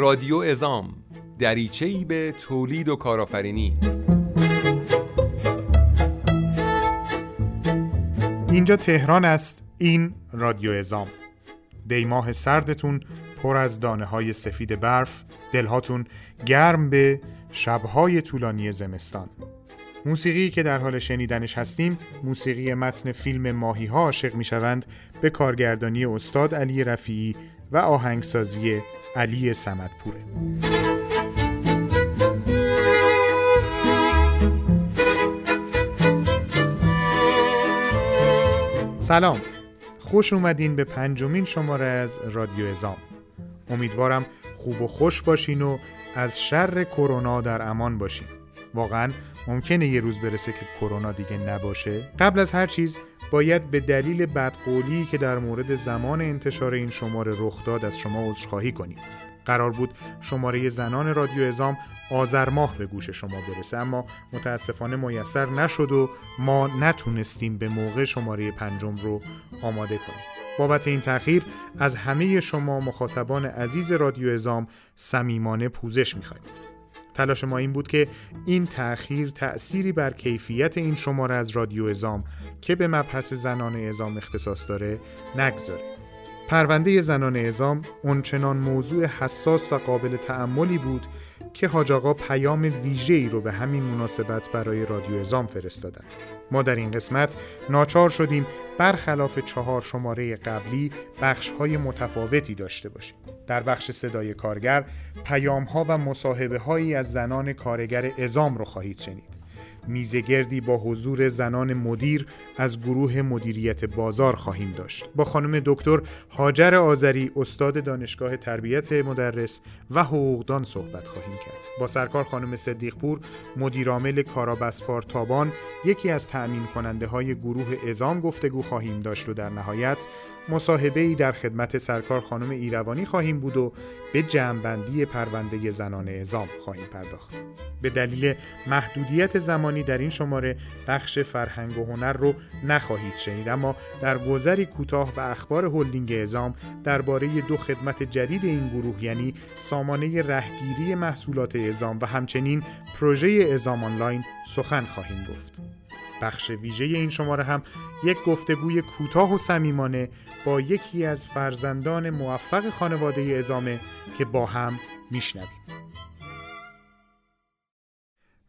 رادیو ازام دریچه به تولید و کارآفرینی. اینجا تهران است این رادیو ازام دیماه سردتون پر از دانه های سفید برف دلهاتون گرم به شبهای طولانی زمستان. موسیقی که در حال شنیدنش هستیم موسیقی متن فیلم ماهی ها عاشق می شوند به کارگردانی استاد علی رفیعی و آهنگسازی علی سمدپوره سلام. خوش اومدین به پنجمین شماره از رادیو ازام. امیدوارم خوب و خوش باشین و از شر کرونا در امان باشین. واقعا ممکنه یه روز برسه که کرونا دیگه نباشه؟ قبل از هر چیز باید به دلیل بدقولی که در مورد زمان انتشار این شماره رخ داد از شما عذرخواهی کنیم. قرار بود شماره زنان رادیو ازام آذر ماه به گوش شما برسه اما متاسفانه میسر نشد و ما نتونستیم به موقع شماره پنجم رو آماده کنیم. بابت این تأخیر از همه شما مخاطبان عزیز رادیو ازام صمیمانه پوزش می‌خوایم. تلاش ما این بود که این تأخیر تأثیری بر کیفیت این شماره از رادیو ازام که به مبحث زنان ازام اختصاص داره نگذاره پرونده زنان ازام اونچنان موضوع حساس و قابل تعملی بود که حاج آقا پیام ویژه‌ای رو به همین مناسبت برای رادیو ازام فرستادند. ما در این قسمت ناچار شدیم برخلاف چهار شماره قبلی بخش های متفاوتی داشته باشیم. در بخش صدای کارگر پیام ها و مصاحبه هایی از زنان کارگر ازام رو خواهید شنید. میزگردی با حضور زنان مدیر از گروه مدیریت بازار خواهیم داشت با خانم دکتر هاجر آذری استاد دانشگاه تربیت مدرس و حقوقدان صحبت خواهیم کرد با سرکار خانم صدیقپور مدیرعامل کارابسپار تابان یکی از تأمین کننده های گروه ازام گفتگو خواهیم داشت و در نهایت مصاحبه ای در خدمت سرکار خانم ایروانی خواهیم بود و به جمعبندی پرونده زنان ازام خواهیم پرداخت. به دلیل محدودیت زمانی در این شماره بخش فرهنگ و هنر رو نخواهید شنید اما در گذری کوتاه به اخبار هلدینگ ازام درباره دو خدمت جدید این گروه یعنی سامانه رهگیری محصولات ازام و همچنین پروژه ازام آنلاین سخن خواهیم گفت. بخش ویژه این شماره هم یک گفتگوی کوتاه و صمیمانه با یکی از فرزندان موفق خانواده ازامه که با هم میشنویم.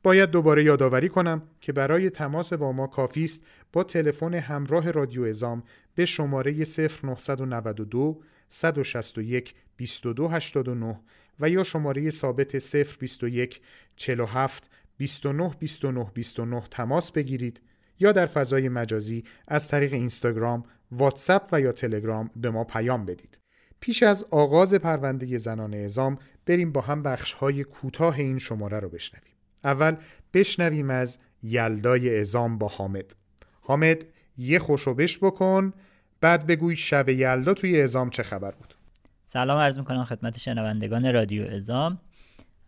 باید دوباره یادآوری کنم که برای تماس با ما کافی است با تلفن همراه رادیو ازام به شماره 0992 161 2289 و یا شماره ثابت 021 47 29 29 29 تماس بگیرید یا در فضای مجازی از طریق اینستاگرام، واتساپ و یا تلگرام به ما پیام بدید. پیش از آغاز پرونده زنان اعزام بریم با هم بخش های کوتاه این شماره رو بشنویم. اول بشنویم از یلدای اعزام با حامد. حامد یه خوشوبش بکن بعد بگوی شب یلدا توی اعزام چه خبر بود. سلام عرض می‌کنم خدمت شنوندگان رادیو عظام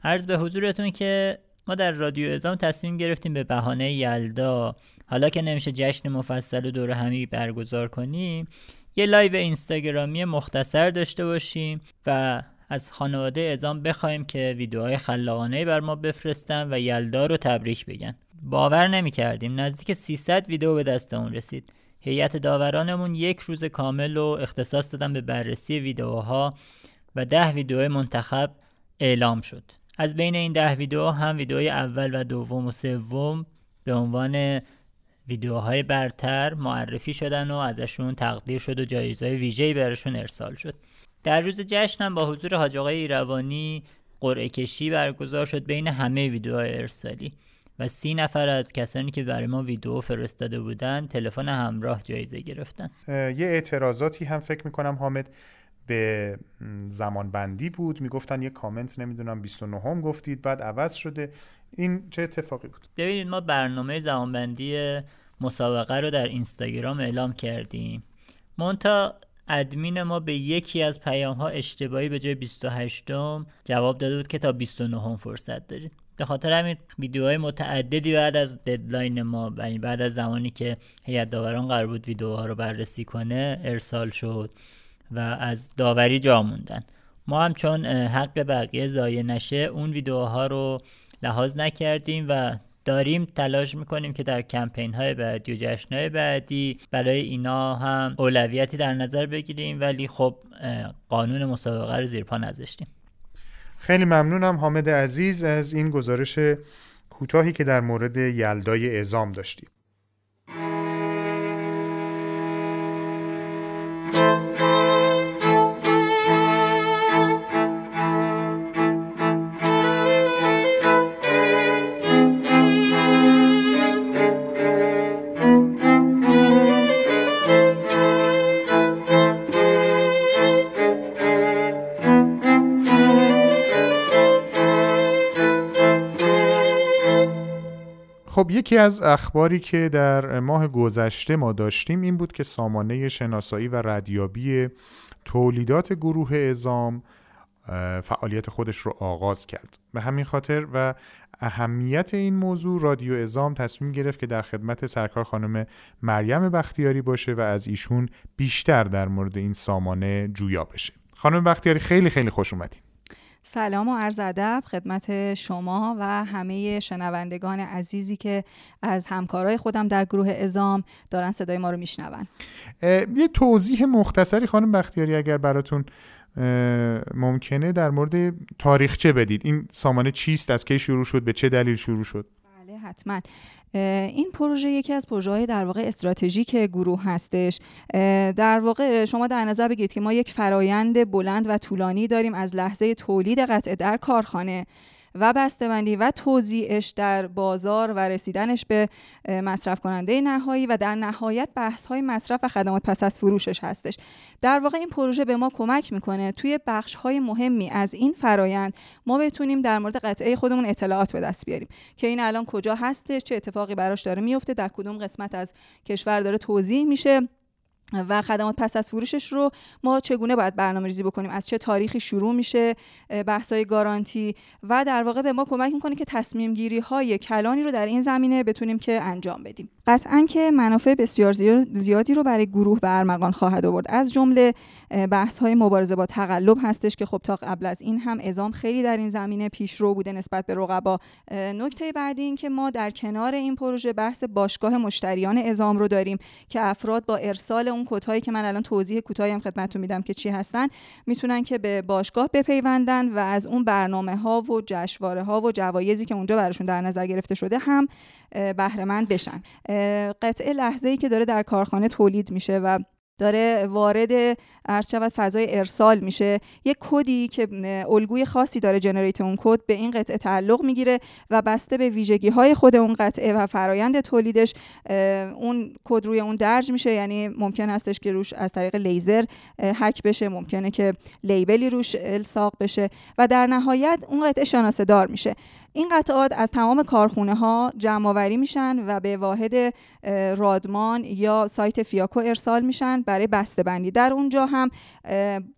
عرض به حضورتون که ما در رادیو عظام تصمیم گرفتیم به بهانه یلدا حالا که نمیشه جشن مفصل و دور همی برگزار کنیم یه live اینستاگرامی مختصر داشته باشیم و از خانواده عظام بخوایم که ویدیوهای خلاقانه برا ما بفرستن و یلدا رو تبریک بگن. باور نمی کردیم نزدیک 300 ویدیو به دستمون رسید. هیئت داورانمون یک روز کامل رو اختصاص دادن به بررسی ویدیوها و ده ویدیو منتخب اعلام شد. از بین این ده ویدیو هم ویدیوهای اول و دوم و سوم به عنوان ویدیوهای برتر معرفی شدن و ازشون تقدیر شد و جایزه ویژه‌ای براشون ارسال شد. در روز جشن هم با حضور حاج آقای ایروانی قرعه کشی برگزار شد بین همه ویدیوهای ارسالی و سی نفر از کسانی که برای ما ویدیو فرستاده بودن تلفن همراه جایزه گرفتن. یه اعتراضاتی هم فکر می‌کنم حامد. به زمان بندی بود. می‌گفتن یه کامنت نمی‌دونم 29 هم گفتید بعد عوض شده. این چه اتفاقی بود؟ ببینید ما برنامه زمانبندی مسابقه رو در اینستاگرام اعلام کردیم. مونتا ادمین ما به یکی از پیام ها اشتباهی به جای 28 م جواب داده بود که تا 29 هم فرصت دارید. به خاطر همین ویدیوهای متعددی بعد از ددلاین ما یعنی بعد از زمانی که هیئت داوران قرار بود ویدیوها رو بررسی کنه ارسال شد. و از داوری جا موندن. ما هم چون حق بقیه ضایع نشه اون ویدیوها رو لحاظ نکردیم و داریم تلاش می‌کنیم که در کمپین های بعدی و جشن های بعدی برای اینا هم اولویتی در نظر بگیریم ولی خب قانون مسابقه رو زیر پا نذاشتیم. خیلی ممنونم حامد عزیز از این گزارش کوتاهی که در مورد یلدای ازام داشتیم. یکی از اخباری که در ماه گذشته ما داشتیم این بود که سامانه شناسایی و ردیابی تولیدات گروه ازام فعالیت خودش رو آغاز کرد. به همین خاطر و اهمیت این موضوع رادیو ازام تصمیم گرفت که در خدمت سرکار خانم مریم بختیاری باشه و از ایشون بیشتر در مورد این سامانه جویا بشه. خانم بختیاری خیلی خیلی خوش اومدید سلام و عرض ادب خدمت شما و همه شنوندگان عزیزی که از همکارای خودم در گروه ازام دارن صدای ما رو میشنون. یه توضیح مختصری خانم بختیاری اگر براتون ممکنه در مورد تاریخچه بدید. این سامانه چیست؟ از کی شروع شد؟ به چه دلیل شروع شد؟ حتما. این پروژه یکی از پروژه های در واقع استراتژیک گروه هستش. در واقع شما در نظر بگیرید که ما یک فرایند بلند و طولانی داریم از لحظه تولید قطعه در کارخانه. و بسته‌بندی و توزیعش در بازار و رسیدنش به مصرف کننده نهایی و در نهایت بحث های مصرف و خدمات پس از فروشش هستش. در واقع این پروژه به ما کمک می‌کنه توی بخش های مهمی از این فرایند ما بتونیم در مورد قطعه خودمون اطلاعات به دست بیاریم. که این الان کجا هستش چه اتفاقی براش داره میفته در کدوم قسمت از کشور داره توضیح میشه. و خدمات پس از فروشش رو ما چگونه باید برنامه ریزی بکنیم؟ از چه تاریخی شروع میشه؟ بحثای گارانتی و در واقع به ما کمک می‌کنه که تصمیم گیری های کلانی رو در این زمینه بتونیم که انجام بدیم. قطعا که منافع بسیار زیادی رو برای گروه به خواهد آورد. از جمله بحث های مبارزه با تقلب هستش که خب تا قبل از این هم ازام خیلی در این زمینه پیشرو بوده نسبت به رقبا. نکته بعدی این که ما در کنار این پروژه بحث باشگاه مشتریان ازام رو داریم که افراد با ارسال اون کدهایی که من الان توضیح کوتاهی هم خدمتتون میدم که چی هستن می‌تونن که به باشگاه بپیوندن و از اون برنامه ها و جشنواره ها و جوایزی که اونجا براشون در نظر گرفته شده هم بهره بشن. قطعه لحظه ای که داره در کارخانه تولید میشه و داره وارد عرض شود فضای ارسال میشه. یک کدی که الگوی خاصی داره generate اون کد به این قطعه تعلق می‌گیره و بسته به ویژگی های خود اون قطعه و فرایند تولیدش اون کد روی اون درج میشه. یعنی ممکن هستش که روش از طریق لیزر هک بشه. ممکنه که لیبلی روش الساق بشه. و در نهایت اون قطعه شناسه دار میشه. این قطعات از تمام کارخونه ها جمع آوری میشن و به واحد رادمان یا سایت فیاکو ارسال میشن برای بندی در اونجا هم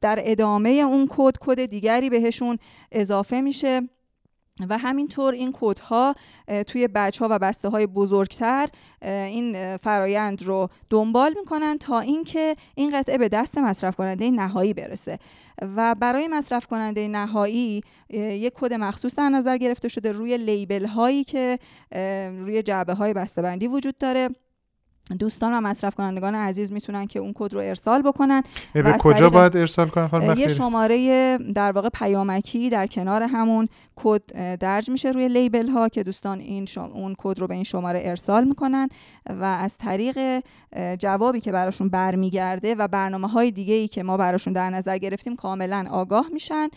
در ادامه اون کد کد دیگری بهشون اضافه میشه. و همینطور این کودها توی بچه ها و بسته های بزرگتر این فرایند رو دنبال می‌کنن تا اینکه این قطعه به دست مصرف کننده نهایی برسه. و برای مصرف کننده نهایی یک کد مخصوص در نظر گرفته شده روی label هایی که روی جعبه های بندی وجود داره. دوستان و مصرف کنندگان عزیز می‌تونن که اون کد رو ارسال بکنن به کجا باید ارسال کنن خانم یه شماره در واقع پیامکی در کنار همون کد درج میشه روی label ها که دوستان این شم... اون کد رو به این شماره ارسال می‌کنن و از طریق جوابی که براشون برمیگرده و برنامه های دیگه ای که ما براشون در نظر گرفتیم کاملا آگاه میشن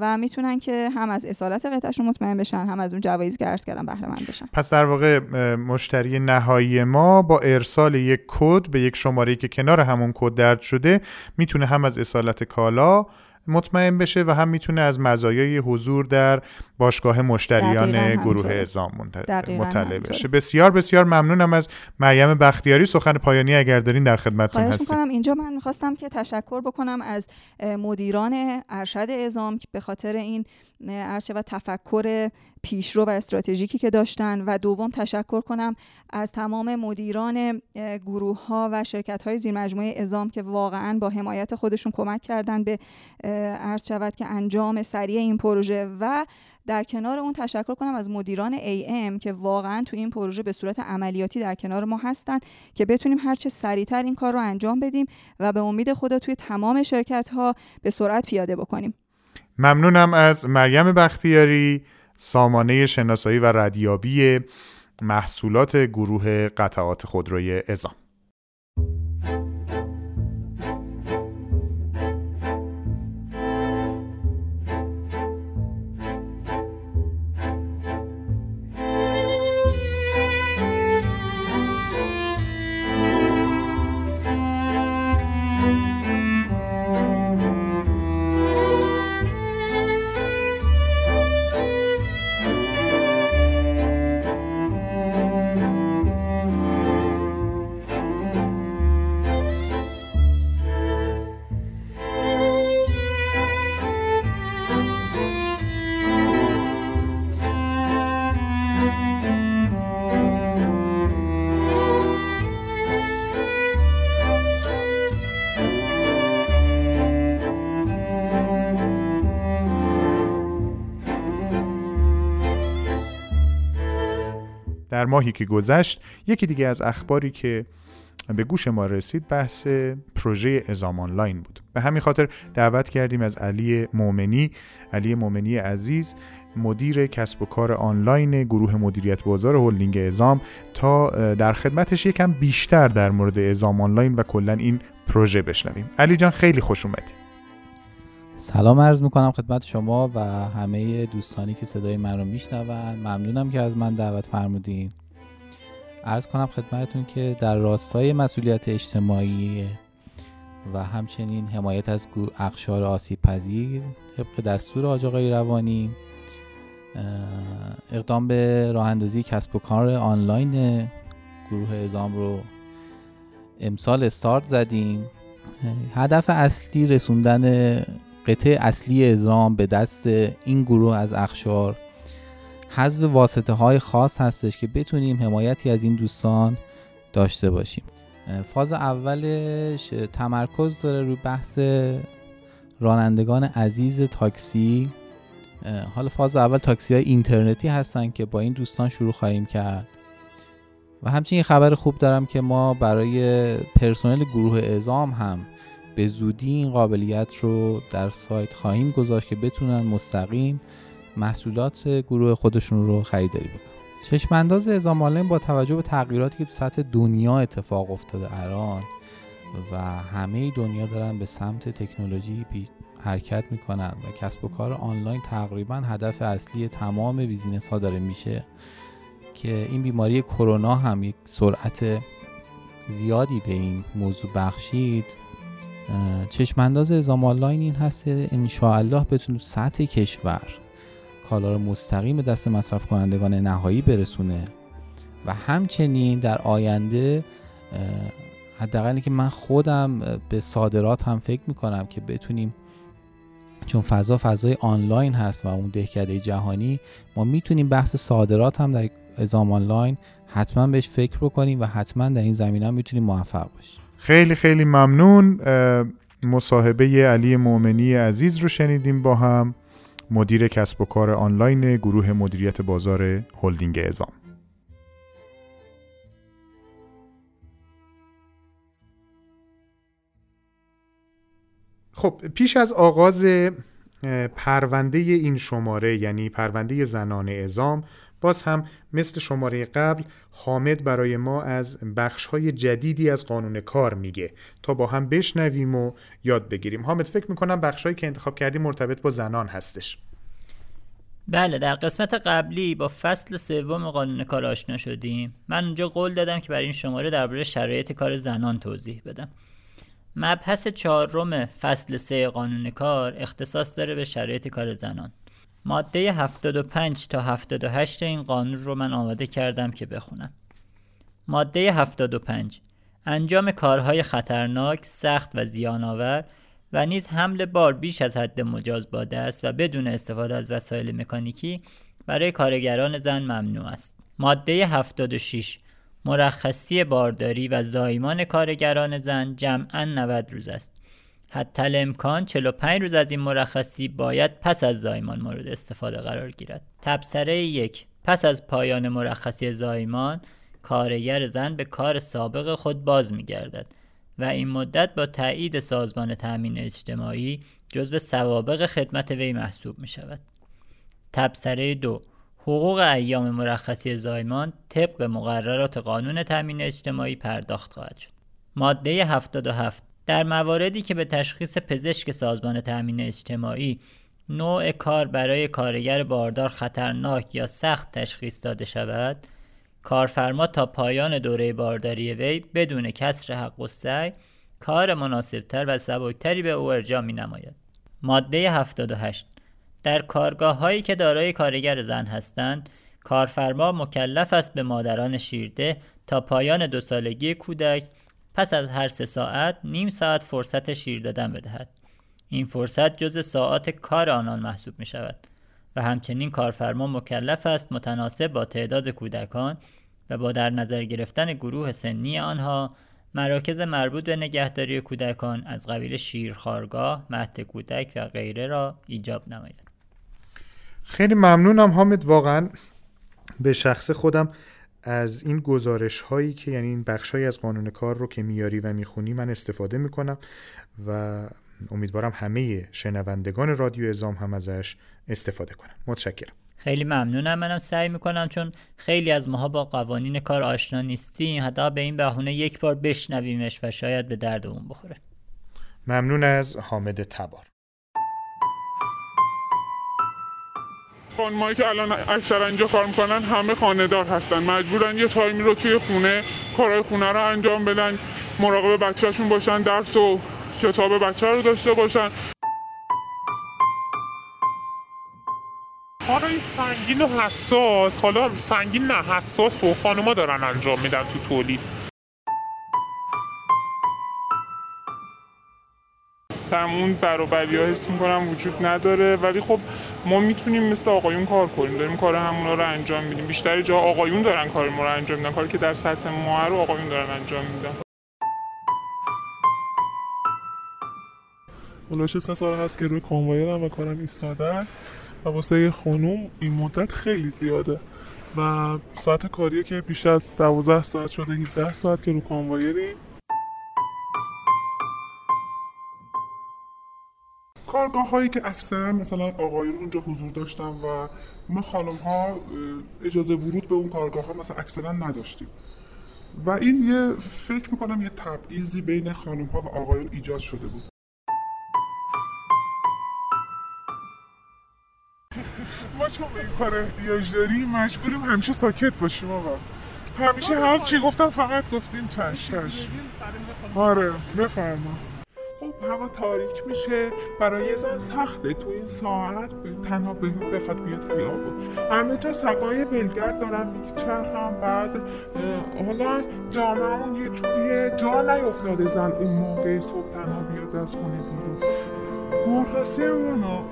و می‌تونن که هم از اصالت قطعشون مطمئن بشن هم از اون جوایزی که عرض کردم بهره مند بشن. پس در واقع مشتری نهایی ما با ارسال یک کد به یک شماره که کنار همون کد درج شده می‌تونه هم از اصالت کالا مطمئن بشه و هم می‌تونه از مزایای حضور در باشگاه مشتریان گروه ازام مطلع بشه. بسیار بسیار ممنونم از مریم بختیاری سخن پایانی اگر دارین در خدمتتون هستیم. اینجا من می‌خواستم که تشکر بکنم از مدیران ارشد ازام به خاطر این عرشه و تفکر پیشرو و استراتژیکی که داشتن و دوم تشکر کنم از تمام مدیران گروه ها و شرکت های زیر ازام که واقعا با حمایت خودشون کمک کردن به عرض شود که انجام سریع این پروژه و در کنار اون تشکر کنم از مدیران AM که واقعا تو این پروژه به صورت عملیاتی در کنار ما هستن که بتونیم هرچه سریعتر این کار رو انجام بدیم و به امید خدا توی تمام شرکت ها به سرعت پیاده بکنیم. ممنونم از مریم بختیاری سامانه شناسایی و ردیابی محصولات گروه قطعات خودروی ازام ماهی که گذشت یکی دیگه از اخباری که به گوش ما رسید بحث پروژه ازام آنلاین بود. به همین خاطر دعوت کردیم از علی مومنی. علی مومنی عزیز مدیر کسب و کار آنلاین گروه مدیریت بازار هلدینگ ازام تا در خدمتش یکم بیشتر در مورد ازام آنلاین و کلا این پروژه بشنویم. علی جان خیلی خوش اومدی. سلام عرض می‌کنم خدمت شما و همه دوستانی که صدای من رو میشنوند ممنونم که از من دعوت فرمودین. عرض کنم خدمتتون که در راستای مسئولیت اجتماعی و همچنین حمایت از اقشار آسیب پذیر طبق دستور آج روانی اقدام به راه اندازی کسب و کار آنلاین گروه ازام رو امسال استارت زدیم. هدف اصلی رسوندن قطعه اصلی ازرام به دست این گروه از اخشار حذف واسطه های خاص هستش که بتونیم حمایتی از این دوستان داشته باشیم. فاز اولش تمرکز داره روی بحث رانندگان عزیز تاکسی. حالا فاز اول تاکسی های اینترنتی هستن که با این دوستان شروع خواهیم کرد. و همچنین خبر خوب دارم که ما برای پرسنل گروه ازام هم به زودی این قابلیت رو در سایت خواهیم گذاشت که بتونن مستقیم محصولات گروه خودشون رو خریداری بکنن. چشم انداز ازام با توجه به تغییراتی که تو سطح دنیا اتفاق افتاده الان و همه دنیا دارن به سمت تکنولوژی حرکت می‌کنن و کسب و کار آنلاین تقریبا هدف اصلی تمام بیزینس ها داره میشه که این بیماری کرونا هم یک سرعت زیادی به این موضوع بخشید. چشمانداز ازام آنلاین این هست انشاءالله بتونه سطح کشور کالا رو مستقیم به دست مصرف کنندگان نهایی برسونه. و همچنین در آینده حداقل که من خودم به صادرات هم فکر می‌کنم که بتونیم چون فضا فضای آنلاین هست و اون دهکده جهانی ما می‌تونیم بحث صادرات هم در ازام آنلاین حتما بهش فکر بکنیم و حتما در این زمینه هم می‌تونیم موفق باشیم. خیلی خیلی ممنون. مصاحبه علی مؤمنی عزیز رو شنیدیم با هم. مدیر کسب و کار آنلاین گروه مدیریت بازار هلدینگ ازام خب پیش از آغاز پرونده این شماره یعنی پرونده زنان ازام باز هم مثل شماره قبل حامد برای ما از بخش های جدیدی از قانون کار میگه. تا با هم بشنویم و یاد بگیریم. حامد فکر می‌کنم بخش هایی که انتخاب کردی مرتبط با زنان هستش. بله در قسمت قبلی با فصل سوم قانون کار آشنا شدیم. من اونجا قول دادم که برای این شماره درباره شرایط کار زنان توضیح بدم. مبحث چهارم فصل سه قانون کار اختصاص داره به شرایط کار زنان. ماده 75 تا 78 این قانون رو من آماده کردم که بخونم ماده 75 انجام کارهای خطرناک، سخت و زیانآور و نیز حمل بار بیش از حد مجاز باده است و بدون استفاده از وسایل مکانیکی برای کارگران زن ممنوع است. ماده 76 مرخصی بارداری و زایمان کارگران زن جمعا 90 روز است. حتی امکان 45 روز از این مرخصی باید پس از زایمان مورد استفاده قرار گیرد تبصره یک پس از پایان مرخصی زایمان کارگر زن به کار سابق خود باز می گردد و این مدت با تایید سازمان تأمین اجتماعی جزو سوابق خدمت وی محسوب می شود. تبصره دو حقوق ایام مرخصی زایمان طبق مقررات قانون تأمین اجتماعی پرداخت خواهد شد. ماده 77 در مواردی که به تشخیص پزشک سازمان تأمین اجتماعی نوع کار برای کارگر باردار خطرناک یا سخت تشخیص داده شود کارفرما تا پایان دوره بارداری وی بدون کسر حق و سعی کار مناسبتر و سبکتری به او ارجاع می نماید. ماده 78 در کارگاه هایی که دارای کارگر زن هستند کارفرما مکلف است به مادران شیرده تا پایان دو سالگی کودک پس از هر سه ساعت نیم ساعت فرصت شیر دادن بدهد این فرصت جز ساعات کار آنان محسوب می شود و همچنین کارفرما مکلف است متناسب با تعداد کودکان و با در نظر گرفتن گروه سنی آنها مراکز مربوط به نگهداری کودکان از قبیل شیرخارگاه، مهد کودک و غیره را ایجاب نماید. خیلی ممنونم حامد واقعا به شخص خودم از این گزارش هایی که یعنی این بخش از قانون کار رو که میاری و می‌خونی من استفاده می‌کنم و امیدوارم همه شنوندگان رادیو ازام هم ازش استفاده کنن. متشکرم. خیلی ممنونم. منم سعی می‌کنم چون خیلی از ماها با قوانین کار آشنا نیستیم حتی به این بهونه یک بار بشنویمش و شاید به درد اون بخوره. ممنون از حامد تبار. خانمایی که الان اکثر اینجا کار می‌کنن همه خانهدار هستن. مجبورن یه تایمی رو توی خونه کارهای خونه رو انجام بدن مراقب بچهشون باشن درس و کتاب بچه رو داشته باشن. کارهای سنگین و حساس حالا سنگین نه حساس و خانوما دارن انجام میدن تو تولید. تمون برابری ها حس می‌کنم وجود نداره. ولی خب ما می‌تونیم مثل آقایون کار کنیم داریم کار همونا رو انجام میدیم. بیشتر جا آقایون دارن کار ما رو انجام میدن کاری که در سطح ما رو آقایون دارن انجام میدن. اولش سه سال هست که روی کانوایرم و کارم ایستاده است و واسه خانوم این مدت خیلی زیاده و ساعت کاریه که بیش از 12 ساعت شده 17 ساعت که رو کانوایری کارگاه هایی که اکثرا مثلا آقایون اونجا حضور داشتن و ما خانم ها اجازه ورود به اون کارگاه ها مثلا اکثرا نداشتیم. و این یه فکر می‌کنم یه تبعیضی بین خانم ها و آقایون ایجاد شده بود. ما چون به این کار احتیاج داریم مجبوریم همیشه ساکت باشیم آقا. همیشه هر چی گفتم فقط گفتیم چش چش. آره بفرما. هوا تاریک میشه. برای زن سخته تو این ساعت. تنها بخواد بیاد خیابون. همه جا سقای بلگرد دارن میچرخم بعد حالا جامعه یه جوریه. جا نیفتاده زن اون موقع صبح تنها بیاد از خونه بیرون. مرخصی اونا.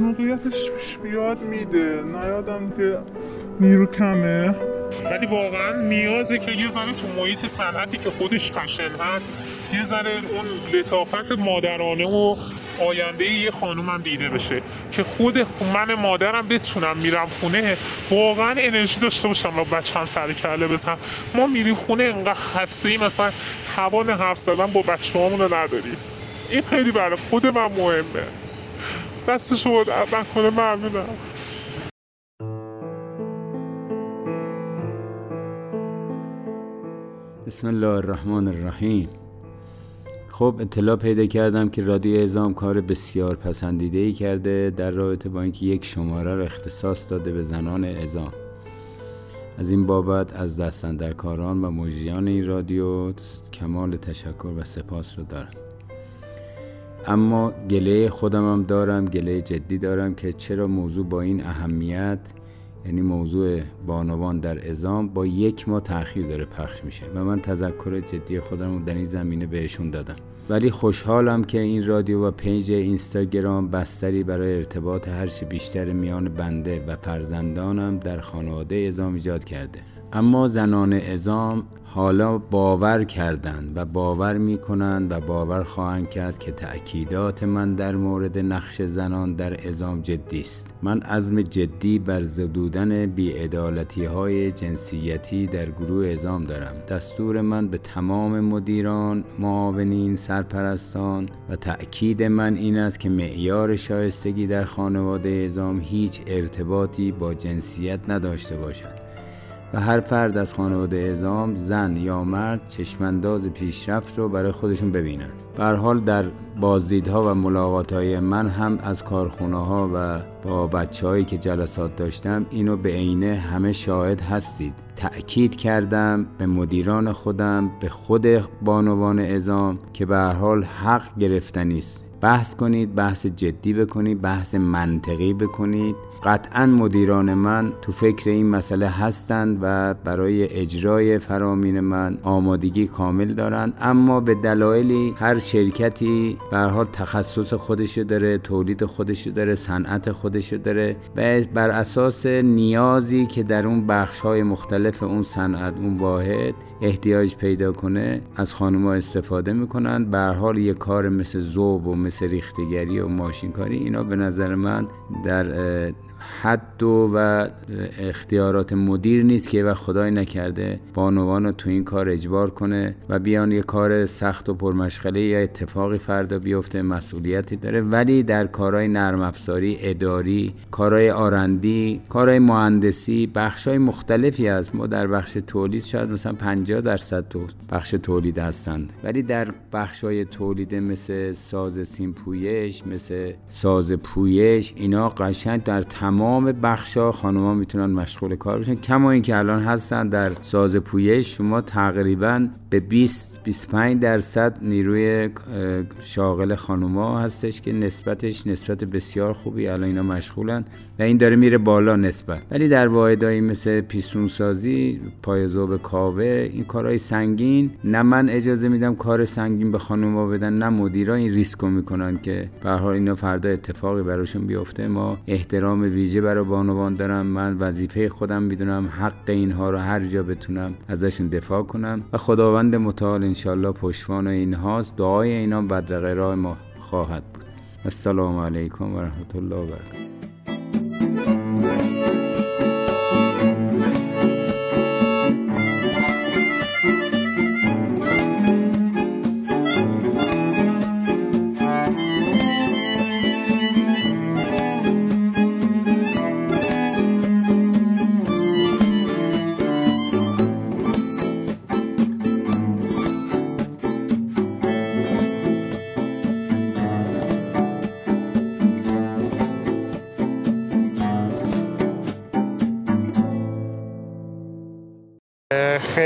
موقعیتش بیاد میده. نیادم که نیرو کمه؟ ولی واقعا نیازه که یه ذره تو محیط صنعتی که خودش خشن هست یه ذره اون لطافت مادرانه و آینده یه خانومم دیده بشه که خود من مادرم بتونم میرم خونه واقعا انرژی داشته باشم و بچم سر کرده بزنم. ما میریم خونه انقدر ای مثلا توان حرف زدن با بچه رو نداریم. این خیلی برای خود من مهمه. دست شما در کنه ممنونم بسم الله الرحمن الرحیم. خب اطلاع پیدا کردم که رادیو اعزام کار بسیار پسندیده ای کرده در رابطه با اینکه یک شماره را اختصاص داده به زنان اعزام. از این بابت از دستندرکاران و مجریان این رادیو کمال تشکر و سپاس رو دارم. اما گله خودم هم دارم گله جدی دارم که چرا موضوع با این اهمیت یعنی موضوع بانوان در ازام با یک ماه تاخیر داره پخش میشه و من تذکر جدی خودم رو در این زمینه بهشون دادم. ولی خوشحالم که این رادیو و پیج اینستاگرام بستری برای ارتباط هرچی بیشتر میان بنده و فرزندانم در خانواده ازام ایجاد کرده. اما زنان ازام حالا باور کردند و باور می کنند و باور خواهند کرد که تأکیدات من در مورد نقش زنان در ازام جدی است. من عزم جدی بر زدودن بیعدالتی های جنسیتی در گروه ازام دارم. دستور من به تمام مدیران معاونین سرپرستان و تأکید من این است که معیار شایستگی در خانواده ازام هیچ ارتباطی با جنسیت نداشته باشد. و هر فرد از خانواده ازام زن یا مرد چشمانداز پیشرفت رو برای خودشون ببینن. بر حال در بازدیدها و ملاقات های من هم از کارخونه ها و با بچه که جلسات داشتم اینو به عینه همه شاهد هستید. تأکید کردم به مدیران خودم به خود بانوان ازام که به حال حق گرفتنی است. بحث کنید بحث جدی بکنید بحث منطقی بکنید. قطعا مدیران من تو فکر این مسئله هستند و برای اجرای فرامین من آمادگی کامل دارند. اما به دلایلی هر شرکتی به حال تخصص خودشو داره تولید خودشو داره صنعت خودشو داره و بر اساس نیازی که در اون بخش های مختلف اون صنعت اون واحد احتیاج پیدا کنه از خانوما استفاده می‌کنن به حال یه کار مثل زوب و مثل ریختگری و ماشینکاری اینا به نظر من در حد و اختیارات مدیر نیست که و خدای نکرده بانوان رو تو این کار اجبار کنه و بیان یه کار سخت و پرمشغله یا اتفاقی فردا بیفته مسئولیتی داره. ولی در کارهای نرم افزاری اداری کارهای آرندی کارهای مهندسی بخشهای مختلفی هست. ما در بخش تولید شاید مثلا 50 درصد تو بخش تولید هستند. ولی در بخشهای تولید مثل ساز سیم پویش مثل ساز پویش اینا قشنگ در تمام بخشا خانوما می‌تونن مشغول کار بشن. کما اینکه الان هستن در ساز پویش شما تقریبا به 20 25 درصد نیروی شاغل خانوما هستش که نسبتش نسبت بسیار خوبی الان اینا مشغولن. و این داره میره بالا نسبت. ولی در واحدایی مثل پیستون سازی پایزوب کاوه این کارهای سنگین نه من اجازه میدم کار سنگین به خانوما بدن نه مدیرا این ریسکو می‌کنن که به حال اینا فردا اتفاقی براشون بیفته. ما احترام ویژه برای بانوان دارم. من وظیفه خودم می‌دونم حق اینها رو هر جا بتونم ازشون دفاع کنم. و خداوند متعال انشالله پشتوان اینهاست. دعای اینا بدرقه راه ما خواهد بود. السلام علیکم و رحمت الله و برکاته.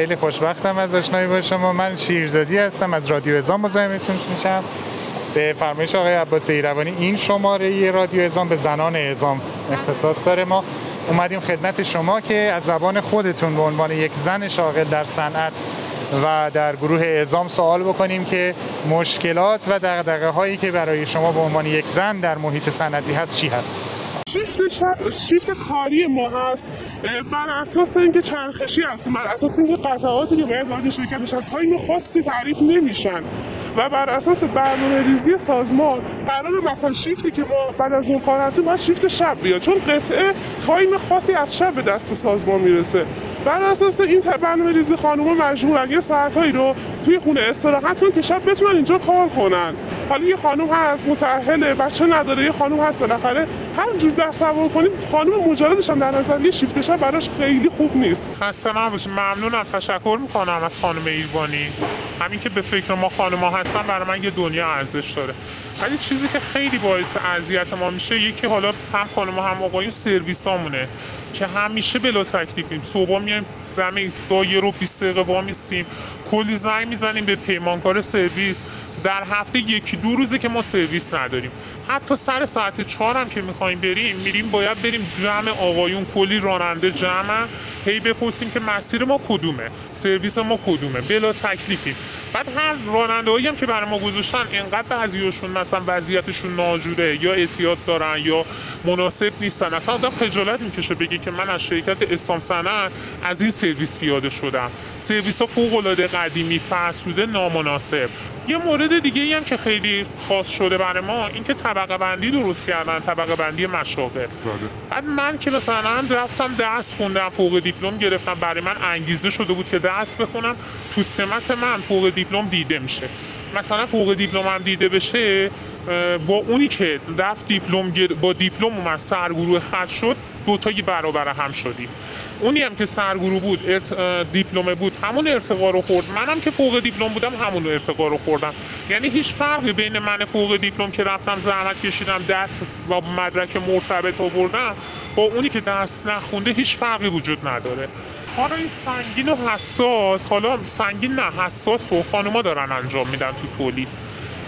خیلی خوشبختم از آشنایی با شما. من شیرزادی هستم از رادیو ازام مزاحمتون میشم. به فرمایش آقای عباس ایروانی این شماره رادیو ازام به زنان ازام اختصاص داره. ما اومدیم خدمت شما که از زبان خودتون به عنوان یک زن شاغل در صنعت و در گروه ازام سوال بکنیم که مشکلات و دغدغه هایی که برای شما به عنوان یک زن در محیط صنعتی هست چی هست؟ شیفت, شیفت کاری ما هست. بر اساس اینکه چرخشی هست بر اساس اینکه قطعاتی که باید وارد شرکت بشن time خاصی تعریف نمیشن. و بر اساس برنامه ریزی سازمان قرار مثلا شیفتی که ما بعد از اون کار هستیم باید شیفت شب بیاد. چون قطعه time خاصی از شب به دست سازمان می‌رسه. بر اساس این برنامه ریزی خانوما مجبورن یه ساعتهایی رو توی خونه استراحت کنن که شب بتونن اینجا کار کنن. حالا یه خانم هست متأهله بچه نداره یه خانم هست بالاخره. هر جور در سوار کنید خانم مجردش هم در نظر یه شیفت شب براش خیلی خوب نیست. خسته نباشید ممنونم. تشکر می‌کنم از خانم ایوانی. همین که به فکر ما خانم ها هستن برای من یه دنیا ارزش داره. ولی چیزی که خیلی باعث اذیت ما میشه یکی حالا هم خانم هم آقایون سرویسامونه که همیشه بلا تکلیفیم صبح میایم دم ایستگاه یه رو 20 دقیقه با کلی زنگ می‌زنیم به پیمانکار سرویس. در هفته یکی دو روزه که ما سرویس نداریم. حتی سر ساعت چهار هم که می‌خوایم بریم میریم باید بریم جمع آقایون کلی راننده جمع. هی بپرسیم که مسیر ما کدومه سرویس ما کدومه بلا تکلیفی. بعد هر راننده هم که برای ما گذاشتن اینقدر بعضیاشون مثلا وضعیتشون ناجوره یا اعتیاد دارن یا مناسب نیستن. اصلا آدم خجالت می‌کشه بگی که من از شرکت اسلام صنعت از این سرویس پیاده شدم. سرویس ها فوق العاده قدیمی فرسوده نامناسب. یه مورد دیگه ای هم که خیلی خاص شده برای ما اینکه طبقه بندی درست کردن طبقه بندی مشاغل. بعد من که مثلا رفتم درس خوندم فوق دیپلم گرفتم برای من انگیزه شده بود که درس بخونم تو سمت من فوق دیپلم دیده میشه. مثلا فوق دیپلم هم دیده بشه با اونی که رفت دیپلم با دیپلم اومد سرگروه خط شد دو تایی برابر هم شدیم. اونی هم که سرگروه بود ارت... دیپلم بود همون ارتقا رو خورد. منم که فوق دیپلم بودم همون ارتقا رو خوردم. یعنی هیچ فرقی بین من فوق دیپلم که رفتم زحمت کشیدم دست و مدرک مرتبط آوردم با اونی که دست نخونده هیچ فرقی وجود نداره. این سنگین و حساس حالا سنگین نه حساس و خانوما دارن انجام میدن تو تولید.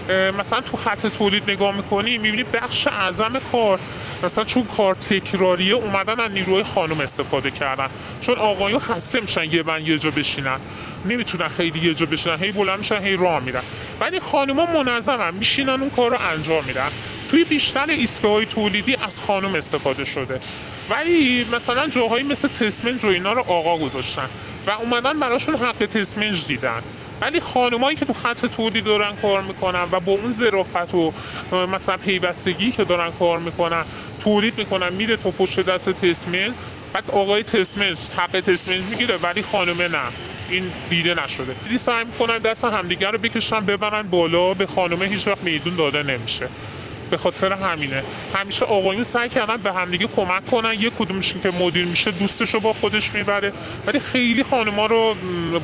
مثلا تو خط تولید نگاه می‌کنی می‌بینی بخش اعظم کار مثلا چون کار تکراریه اومدن از نیروی خانم استفاده کردن. چون آقایون خسته میشن یه بند یه جا بشینن. نمی‌تونن خیلی یه جا بشینن هی بلند میشن هی راه میرن. ولی خانوما منظمن میشینن اون کار رو انجام میدن. توی بیشتر ایستگاه تولیدی از خانم استفاده شده. ولی مثلا جاهایی مثل تسمنج و اینا رو آقا گذاشتن و اومدن براشون حق تسمنج دیدن. ولی خانمایی که تو خط تولید دارن کار می‌کنن و با اون ظرافت و مثلا پیوستگی که دارن کار می‌کنن تولید می‌کنن میره تو پشت دست تسمنج بعد آقای تسمنج حق تسمنج می‌گیره ولی خانمه نه. این دیده نشده. دیدی سعی می‌کنن دست همدیگر رو بکشن ببرن بالا به خانمه هیچ وقت میدون داده نمیشه. به خاطر همینه. همیشه آقایون سعی کردن به همدیگه کمک کنن. یه کدومشون که مدیر میشه دوستش رو با خودش می‌بره. ولی خیلی خانما رو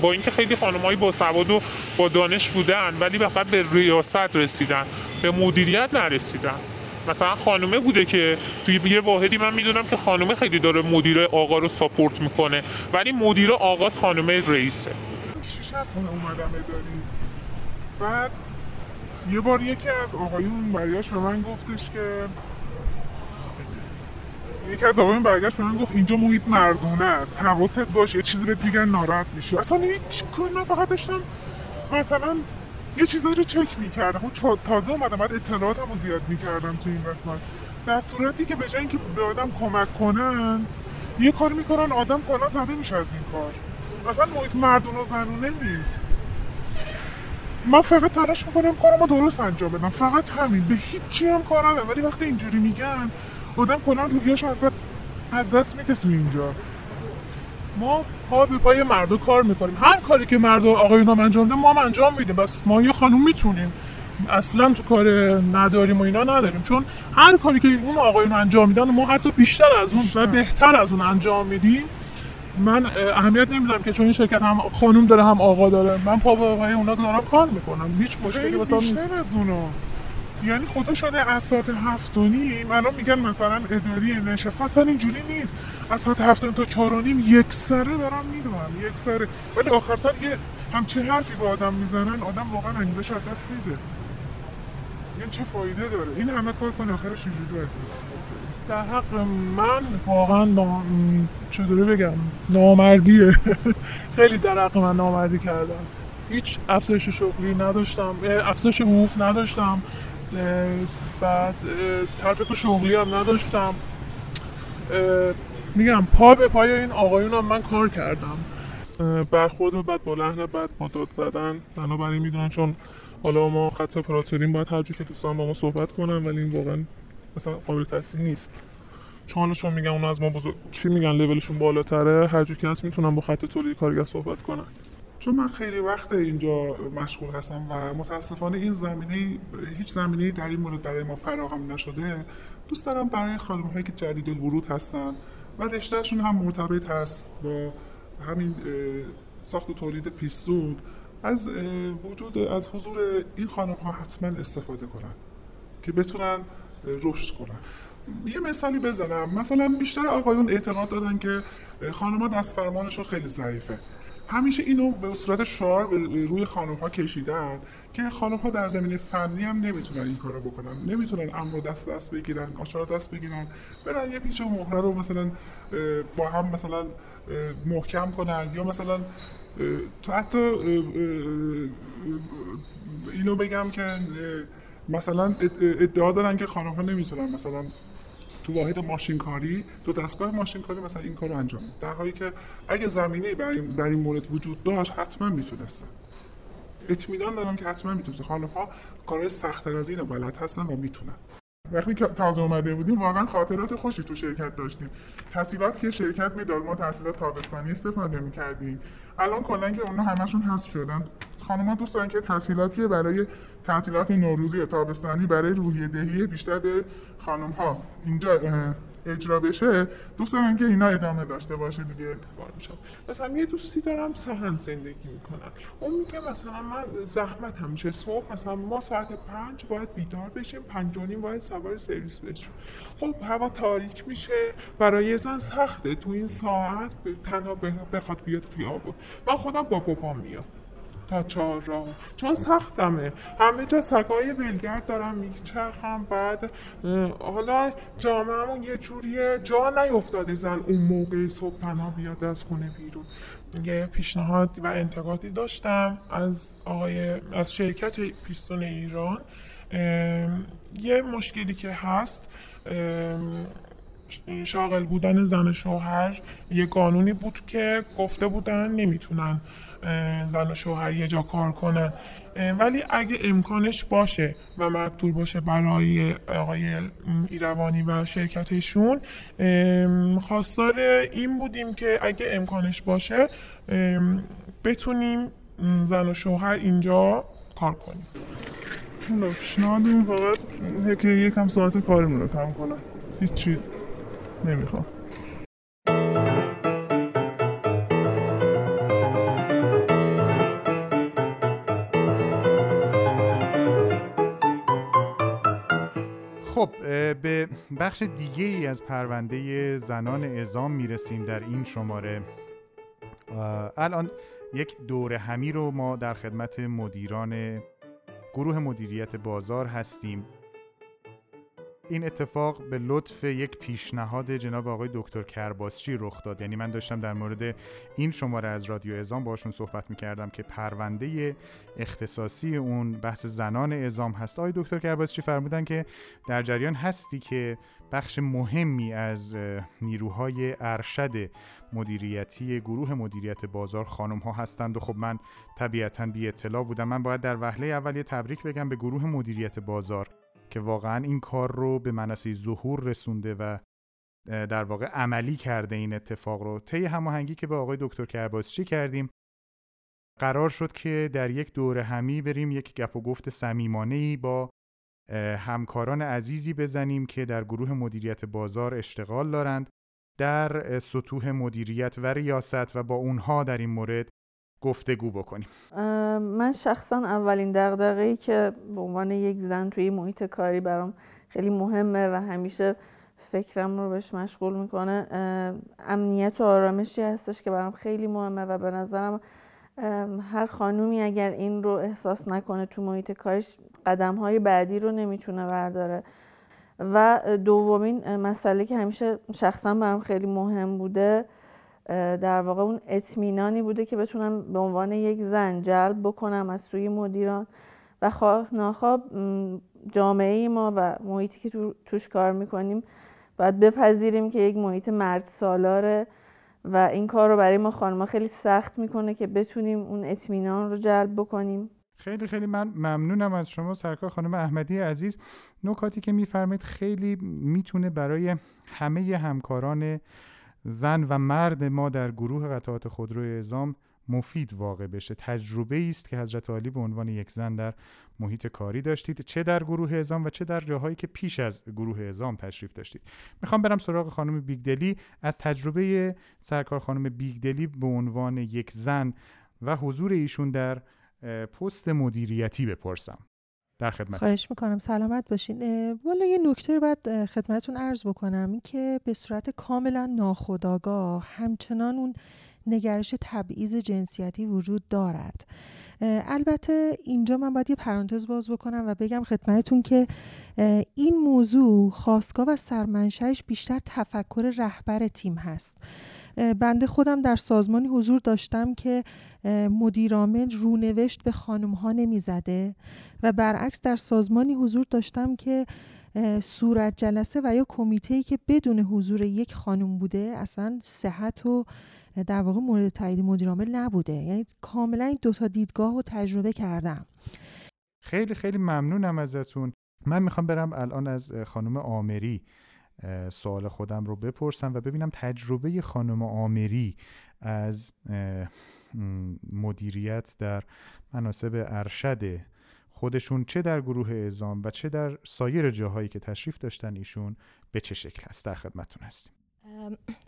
با اینکه خیلی خانمایی با سواد و با دانش بودن ولی فقط به ریاست رسیدن. به مدیریت نرسیدن. مثلا خانومه بوده که توی یه واحدی من می‌دونم که خانومه خیلی داره مدیر آقا رو ساپورت می‌کنه. ولی مدیر آقاس خانومه رئیسه. شیش اومدم بعد یه بار یکی از آقایون برگشت به من گفتش که یکی از آقایون برگشت به من گفت اینجا محیط مردونه است. حواست باشه یه چیزی بهت میگن ناراحت میشه اصلا هیچ کاری من فقط داشتم مثلا یه چیزایی رو چک می‌کردم. و تازه اومدم بعد اطلاعاتم رو زیاد می‌کردم تو این قسمت. در صورتی که به جای اینکه به آدم کمک کنن یه کار می‌کنن آدم کلا زده میشه از این کار. اصلا محیط مردونه و زنونه نیست. من فقط تلاش می‌کنم کارمو درست انجام بدم. فقط همین. به هیچی هم کار ندارم. ولی وقتی اینجوری میگن آدم کلا روحیش از از دست میده تو اینجا. ما پا به پای مردو کار می‌کنیم. هر کاری که مرد و آقایون هم انجام ده ما هم انجام میدیم. بس ما یه خانوم می‌تونیم. اصلا تو کار نداریم و اینا نداریم. چون هر کاری که اون آقایون انجام میدن ما حتی بیشتر از اون و بهتر از اون انجام میدیم. من اهمیت نمیدم که چون این شرکت هم خانم داره هم آقا داره. من پا به پای اونا دارم کار می‌کنم. هیچ مشکلی واسه نیست. از اونا. یعنی خدا شده از ساعت هفت و نیم الان میگن مثلا اداری نشست. اصلا اینجوری نیست. از ساعت هفت تا چهار و نیم یک سره دارم می‌دونم یک سره. ولی آخر سر یه همچه حرفی با آدم می‌زنن آدم واقعا انگیزش از دست میده. یعنی چه فایده داره؟ این همه کار کنه آخرش اینجوری در حق من واقعا نا... چطوری بگم؟ نامردیه. خیلی در حق من نامردی کردم. هیچ افزایش شغلی نداشتم افزایش حقوق نداشتم بعد طرف شغلی هم نداشتم. میگم پا به پای این آقایون هم من کار کردم. برخورد و بعد با لحن بعد با داد زدن. بنابراین می‌دونن چون حالا ما خط اپراتوریم باید هر که دوستان با ما صحبت کنن ولی این واقعا مثلا قابل تحصیل نیست. چون حالا چون میگن اون از ما بزرگ چی میگن؟ لولشون بالاتره. هر که هست می‌تونن با خط تولید کارگر صحبت کنن. چون من خیلی وقت اینجا مشغول هستم و متاسفانه این زمینه هیچ زمینه در این مورد برای ما فراهم نشده. دوست دارم برای خانم هایی که جدید الورود هستن و رشتهشون هم مرتبط هست با همین ساخت و تولید پیستون از وجود از حضور این خانم ها حتما استفاده کنن که بتونن رشد کنن. یه مثالی بزنم. مثلا بیشتر آقایون اعتقاد دارن که خانم‌ها دست فرمانشون خیلی ضعیفه. همیشه اینو به صورت شعار روی خانم ها کشیدن که خانم ها در زمینه فنی هم نمی‌تونن این کارو بکنن. نمی‌تونن امر دست دست بگیرن آشارا دست بگیرن. برن یه پیچ و مهره رو مثلا با هم مثلا محکم کنن یا مثلا تو حتی اینو بگم که مثلا ادعا دارن که خانم ها نمی‌تونن. مثلا تو واحد ماشینکاری دو دستگاه ماشینکاری مثلا این کارو انجام در حالی که اگه زمینه در این مورد وجود داشت حتما می‌تونستن. اطمینان دارم که حتما می‌تونست خانم ها کارهای سختتر از این بلد هستن و می‌تونن. وقتی که تازه اومده بودیم واقعا خاطرات خوشی تو شرکت داشتیم. تحصیلات که شرکت می‌داد ما تعطیلات تابستانی استفاده می‌کردیم. الان کلا که اونها همشون هست شدن. خانم‌ها دوست دارن که تحصیلاتی برای تعطیلات نوروزی تابستانی برای روحیه دهی بیشتر به خانم ها اینجا اجرا بشه دوست دارم که اینا ادامه داشته باشه دیگه اتفاق میشه مثلا یه دوستی دارم سهن زندگی می‌کنم. اون میگه مثلا من زحمت همیشه صبح مثلا ما ساعت پنج باید بیدار بشیم پنج و نیم باید سوار سرویس بشیم. خب هوا تاریک میشه برای زن سخته تو این ساعت تنها بخواد بیاد خیابون. من خودم با بابام میام. چهار راه چون سختمه. همه جا سگای ولگرد دارم میچرخم بعد حالا جامعهمون یه جوریه جا نیفتاده زن اون موقع صبح تنها بیاد از خونه بیرون. یه پیشنهاد و انتقادی داشتم از آقای از شرکت پیستون ایران. یه مشکلی که هست شاغل بودن زن شوهر یه قانونی بود که گفته بودن نمی‌تونن زن و شوهر یه جا کار کنن. ولی اگه امکانش باشه و مقدور باشه برای آقای ایروانی و شرکتشون خواستار این بودیم که اگه امکانش باشه بتونیم زن و شوهر اینجا کار کنیم. پیشنهادمون فقط یکم ساعت کارمون رو کم کنن هیچی نمی‌خوام به بخش دیگه ای از پرونده زنان ازام می‌رسیم در این شماره. الان یک دور همی رو ما در خدمت مدیران گروه مدیریت بازار هستیم. این اتفاق به لطف یک پیشنهاد جناب آقای دکتر کرباسچی رخ داد. یعنی من داشتم در مورد این شماره از رادیو ازام باشون صحبت می‌کردم که پرونده اختصاصی اون بحث زنان ازام هست. آقای دکتر کرباسچی فرمودن که در جریان هستی که بخش مهمی از نیروهای ارشد مدیریتی گروه مدیریت بازار خانم ها هستند و خب من طبیعتا بی اطلاع بودم. من باید در وهله اول یه تبریک بگم به گروه مدیریت بازار. که واقعا این کار رو به منصه ظهور رسونده و در واقع عملی کرده این اتفاق رو. طی هماهنگی که با آقای دکتر کرباسچی کردیم قرار شد که در یک دور همی بریم یک گپ و گفت صمیمانه با همکاران عزیزی بزنیم که در گروه مدیریت بازار اشتغال دارند در سطوح مدیریت و ریاست و با اونها در این مورد گفتگو بکنیم. من شخصا اولین دغدغه‌ای که به عنوان یک زن توی محیط کاری برام خیلی مهمه و همیشه فکرم رو بهش مشغول می‌کنه امنیت و آرامشی هستش که برام خیلی مهمه و به نظرم هر خانومی اگر این رو احساس نکنه تو محیط کارش قدم های بعدی رو نمی‌تونه برداره. و دومین مسئله که همیشه شخصا برام خیلی مهم بوده در واقع اون اطمینانی بوده که بتونم به عنوان یک زن جلب بکنم از سوی مدیران و خواه ناخواه جامعه ما و محیطی که توش کار می‌کنیم باید بپذیریم که یک محیط مرد سالاره و این کار رو برای ما خانمها خیلی سخت می‌کنه که بتونیم اون اطمینان رو جلب بکنیم. خیلی خیلی من ممنونم از شما سرکار خانم احمدی عزیز. نکاتی که میفرمایید خیلی می‌تونه برای همه همکاران زن و مرد ما در گروه قطعات خودرو اعزام مفید واقع بشه. تجربه است که حضرت عالی به عنوان یک زن در محیط کاری داشتید چه در گروه اعزام و چه در جاهایی که پیش از گروه اعزام تشریف داشتید. می‌خوام برم سراغ خانم بیگدلی. از تجربه سرکار خانم بیگدلی به عنوان یک زن و حضور ایشون در پست مدیریتی بپرسم. در خدمت. خواهش می‌کنم. سلامت باشین. والا یه نکته باید خدمتون عرض بکنم. این که به صورت کاملا ناخودآگاه همچنان اون نگرش تبعیض جنسیتی وجود دارد. البته اینجا من باید یه پرانتز باز بکنم و بگم خدمتتون که این موضوع خواستگاه و سرمنشهش بیشتر تفکر رهبر تیم هست. بنده خودم در سازمانی حضور داشتم که مدیرعامل رونوشت به خانم ها نمی‌زده و برعکس در سازمانی حضور داشتم که صورت جلسه و یا کمیته که بدون حضور یک خانم بوده اصلا صحت و در واقع مورد تایید مدیرعامل نبوده. یعنی کاملا این دو تا دیدگاه رو تجربه کردم. خیلی خیلی ممنونم ازتون. من می‌خوام برم الان از خانم آمری سوال خودم رو بپرسم و ببینم تجربه خانم آمری از مدیریت در مناسب ارشد خودشون چه در گروه اعزام و چه در سایر جاهایی که تشریف داشتن ایشون به چه شکل هست در خدمتتون هستیم.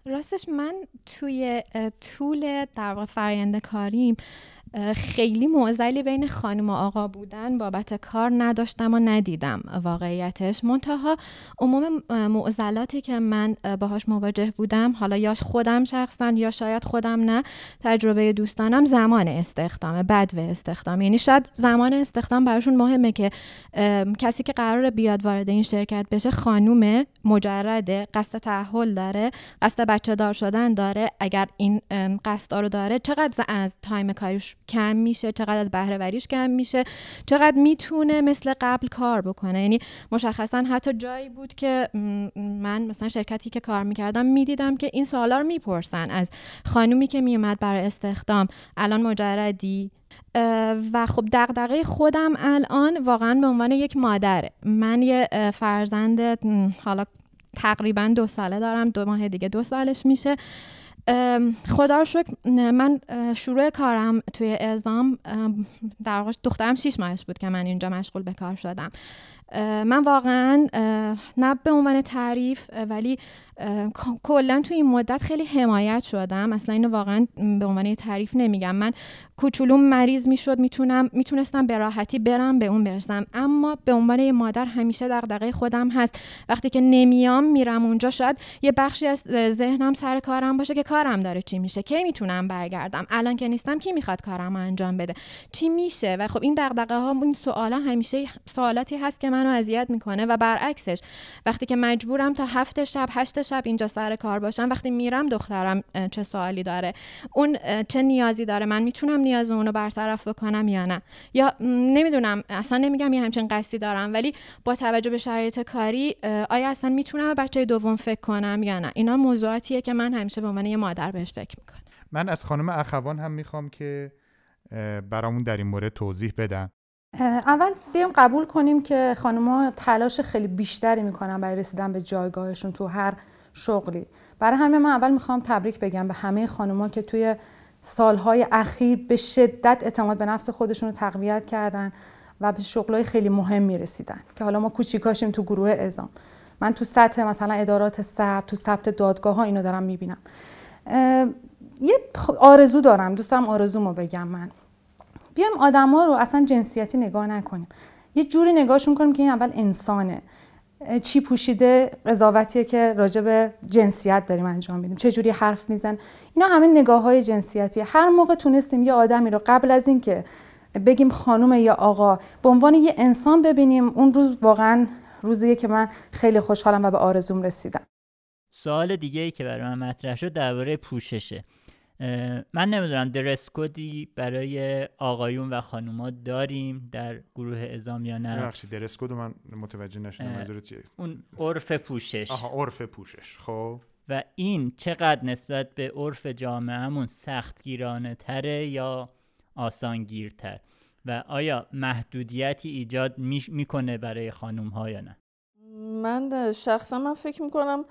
راستش من توی طول در واقع فرآیند کاریم خیلی معضلی بین خانم و آقا بودن بابت کار نداشتم و ندیدم واقعیتش. منتها عموم معضلاتی که من باهاش مواجه بودم حالا یا خودم شخصا یا شاید خودم نه تجربه دوستانم زمان استخدامه و استخدام. یعنی شاید زمان استخدام براشون مهمه که کسی که قرار بیاد وارد این شرکت بشه خانومه مجرده قصد تحول داره قصد بچه دار شدن داره. اگر این قصد رو داره چقدر از تایم کاریش کم میشه چقدر از بهره وریش کم میشه چقدر می‌تونه مثل قبل کار بکنه. یعنی مشخصا حتی جایی بود که من مثلا شرکتی که کار می‌کردم می‌دیدم که این سوالا رو می‌پرسن از خانومی که میومد برای استخدام الان مجردی؟ و خب دغدغه خودم الان واقعا به عنوان یک مادره. من یه فرزند حالا تقریبا دو ساله دارم دو ماه دیگه دو سالش میشه. خدا رو شکر من شروع کارم توی اعزام در واقع دخترم شیش ماهش بود که من اینجا مشغول به کار شدم. من واقعا نه به عنوان تعریف ولی کلا توی این مدت خیلی حمایت شدم. اصلا اینو واقعا به عنوان تعریف نمیگم. من کوچولوم مریض می‌شد می‌تونم می‌تونستم به راحتی برم به اون برسم. اما به عنوان یه مادر همیشه دغدغه خودم هست. وقتی که نمیام میرم اونجا شاید یه بخشی از ذهنم سر کارم باشه که کارم داره چی میشه. کی می‌تونم برگردم؟ الان که نیستم کی می‌خواد کارم انجام بده؟ چی میشه؟ و خب این دغدغه ها این سوالا همیشه سوالاتی هست که منو اذیت می‌کنه و برعکسش. وقتی که مجبورم تا هفت شب هشت شب اینجا سر کار باشم. وقتی میرم دخترم چه سوالی داره؟ اون چه نیازی داره؟ من می‌تونم نیاز اونو برطرف بکنم یا نه؟ یا نمی‌دونم. اصلا نمیگم یه همچین قصدی دارم ولی با توجه به شرایط کاری آیا اصلا می‌تونم بچه دوم فکر کنم یا نه؟ اینا موضوعاتیه که من همیشه به عنوان یه مادر بهش فکر می‌کنم. من از خانم اخوان هم می‌خوام که برامون در این مورد توضیح بدن. اول بیام قبول کنیم که خانم‌ها تلاش خیلی بیشتری می‌کنن برای رسیدن به جایگاهشون تو هر شغلی. برای همین من اول می‌خوام تبریک بگم به همه خانم‌ها که توی سالهای اخیر به شدت اعتماد به نفس خودشون رو تقویت کردن و به شغلای خیلی مهم می‌رسیدن که حالا ما کوچیکاشیم تو گروه اعزام. من تو سطح مثلا ادارات ثبت تو ثبت دادگاه ها اینو دارم می‌بینم. یه آرزو دارم دوست دارم آرزومو بگم من. بیایم آدما رو اصلا جنسیتی نگاه نکنیم. یه جوری نگاهشون کنیم که این اول انسانه. چی پوشیده قضاوتیه که راجع به جنسیت داریم انجام میدیم. چه جوری حرف میزن. اینا همه نگاه های جنسیتی. هر موقع تونستیم یه آدمی رو قبل از اینکه بگیم خانم یا آقا به عنوان یه انسان ببینیم اون روز واقعا روزیه که من خیلی خوشحالم و به آرزوم رسیدم. سوال دیگه ای که برای من مطرح شد درباره پوششه. من نمی‌دونم درس کدی برای آقایون و خانوما داریم در گروه ازام یا نه؟ بخشی درس کد من متوجه نشدم چیه؟ اون عرف پوشش. آها عرف پوشش خب. و این چقدر نسبت به عرف جامعهمون سختگیرانه تره یا آسانگیرتر؟ و آیا محدودیتی ایجاد می‌کنه برای خانوم ها یا نه؟ من شخصا من فکر می‌کنم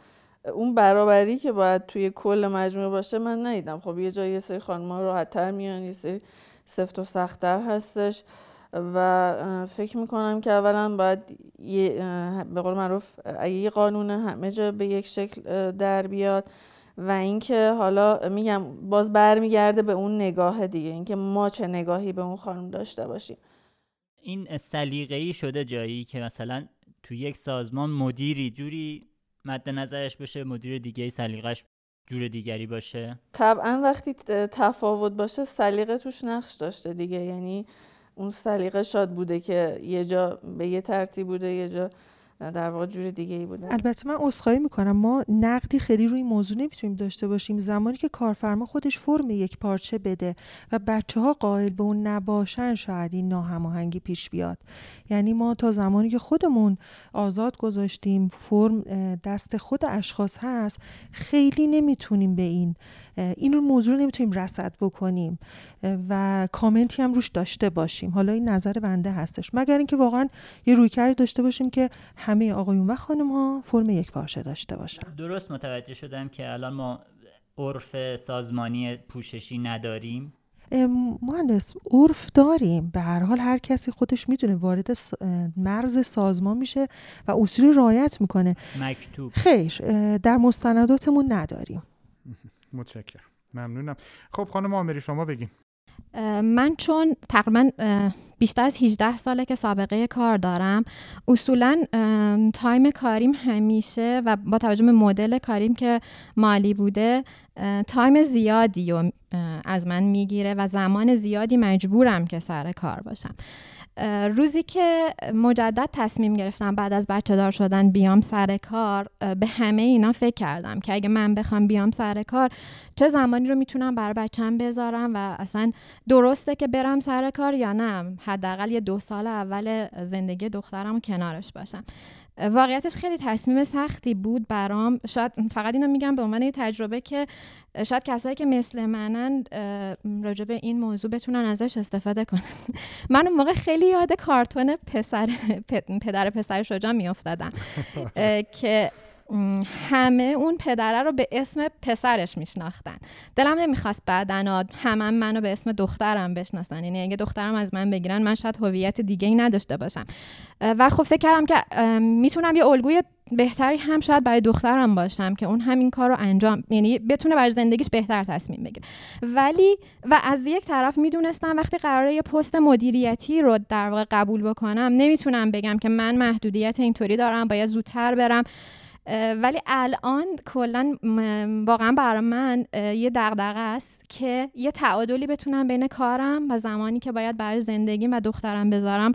اون برابری که باید توی کل مجموعه باشه من ندیدم. خب یه جایی یه سری خانم‌ها راحت‌تر میان یه سری سفت و سختتر هستش و فکر می‌کنم که اولا باید به قول معروف یه قانون همه جا به یک شکل در بیاد و اینکه حالا میگم باز برمیگرده به اون نگاه دیگه اینکه ما چه نگاهی به اون خانم داشته باشیم. این سلیقه‌ای شده جایی که مثلا تو یک سازمان مدیری جوری مد نظرش بشه مدیر دیگه سلیقش جور دیگری باشه؟ طبعا وقتی تفاوت باشه سلیقه توش نقش داشته دیگه. یعنی اون سلیقه شاد بوده که یه جا به یه ترتیب بوده یه جا در واقع جور دیگه ای بوده. البته من عذرخواهی می‌کنم. ما نقدی خیلی روی موضوع نمی‌تونیم داشته باشیم. زمانی که کارفرما خودش فرم یک پارچه بده و بچه ها قائل به اون نباشن شاید این ناهماهنگی پیش بیاد. یعنی ما تا زمانی که خودمون آزاد گذاشتیم فرم دست خود اشخاص هست خیلی نمی‌تونیم به این این موضوع رو نمی‌تونیم رصد بکنیم. و کامنتی هم روش داشته باشیم. حالا این نظر بنده هستش. مگر اینکه واقعا یه رویکردی داشته باشیم که همه آقایون و خانم ها فرم یک پارچه داشته باشن. درست متوجه شدم که الان ما عرف سازمانی پوششی نداریم. مهندس عرف داریم. به هر حال هر کسی خودش می‌تونه وارد مرز سازمان میشه و اصولی رایت می‌کنه. مکتوب. خیر در مستنداتمون نداریم. متشکرم. ممنونم. خب خانم آمری شما بگین. من چون تقریبا بیشتر از 18 ساله که سابقه کار دارم اصولا time کاریم همیشه و با توجه به مدل کاریم که مالی بوده time زیادی از من می‌گیره و زمان زیادی مجبورم که سر کار باشم. روزی که مجدد تصمیم گرفتم بعد از بچه دار شدن بیام سر کار به همه اینا فکر کردم که اگه من بخوام بیام سر کار چه زمانی رو می‌تونم بر بچم بذارم و اصلا درسته که برم سر کار یا نه؟ حداقل یه دو سال اول زندگی دخترم کنارش باشم. واقعیتش خیلی تصمیم سختی بود برام. شاید فقط اینو میگم به عنوان تجربه که شاید کسایی که مثل منن راجع به این موضوع بتونن ازش استفاده کنن. من اون موقع خیلی یاد کارتون پسر پدر پسر شجاع میافتادم. که همه اون پدره رو به اسم پسرش میشناختن. دلم نمی‌خواست بعدن همه منو به اسم دخترم بشناسن. یعنی اگه دخترم از من بگیرن من شاید هویت دیگه ای نداشته باشم. و خب فکر کردم که می‌تونم یه الگوی بهتری هم شاید برای دخترم باشم که اون همین کار رو انجام یعنی بتونه برای زندگیش بهتر تصمیم بگیره. ولی و از یک طرف می‌دونستم وقتی قراره یه پست مدیریتی رو در واقع قبول بکنم نمی‌تونم بگم که من محدودیت اینطوری دارم باید زودتر برم. ولی الان کلا واقعا برای من یه دغدغه است که یه تعادلی بتونم بین کارم و زمانی که باید برای زندگی و دخترم بذارم.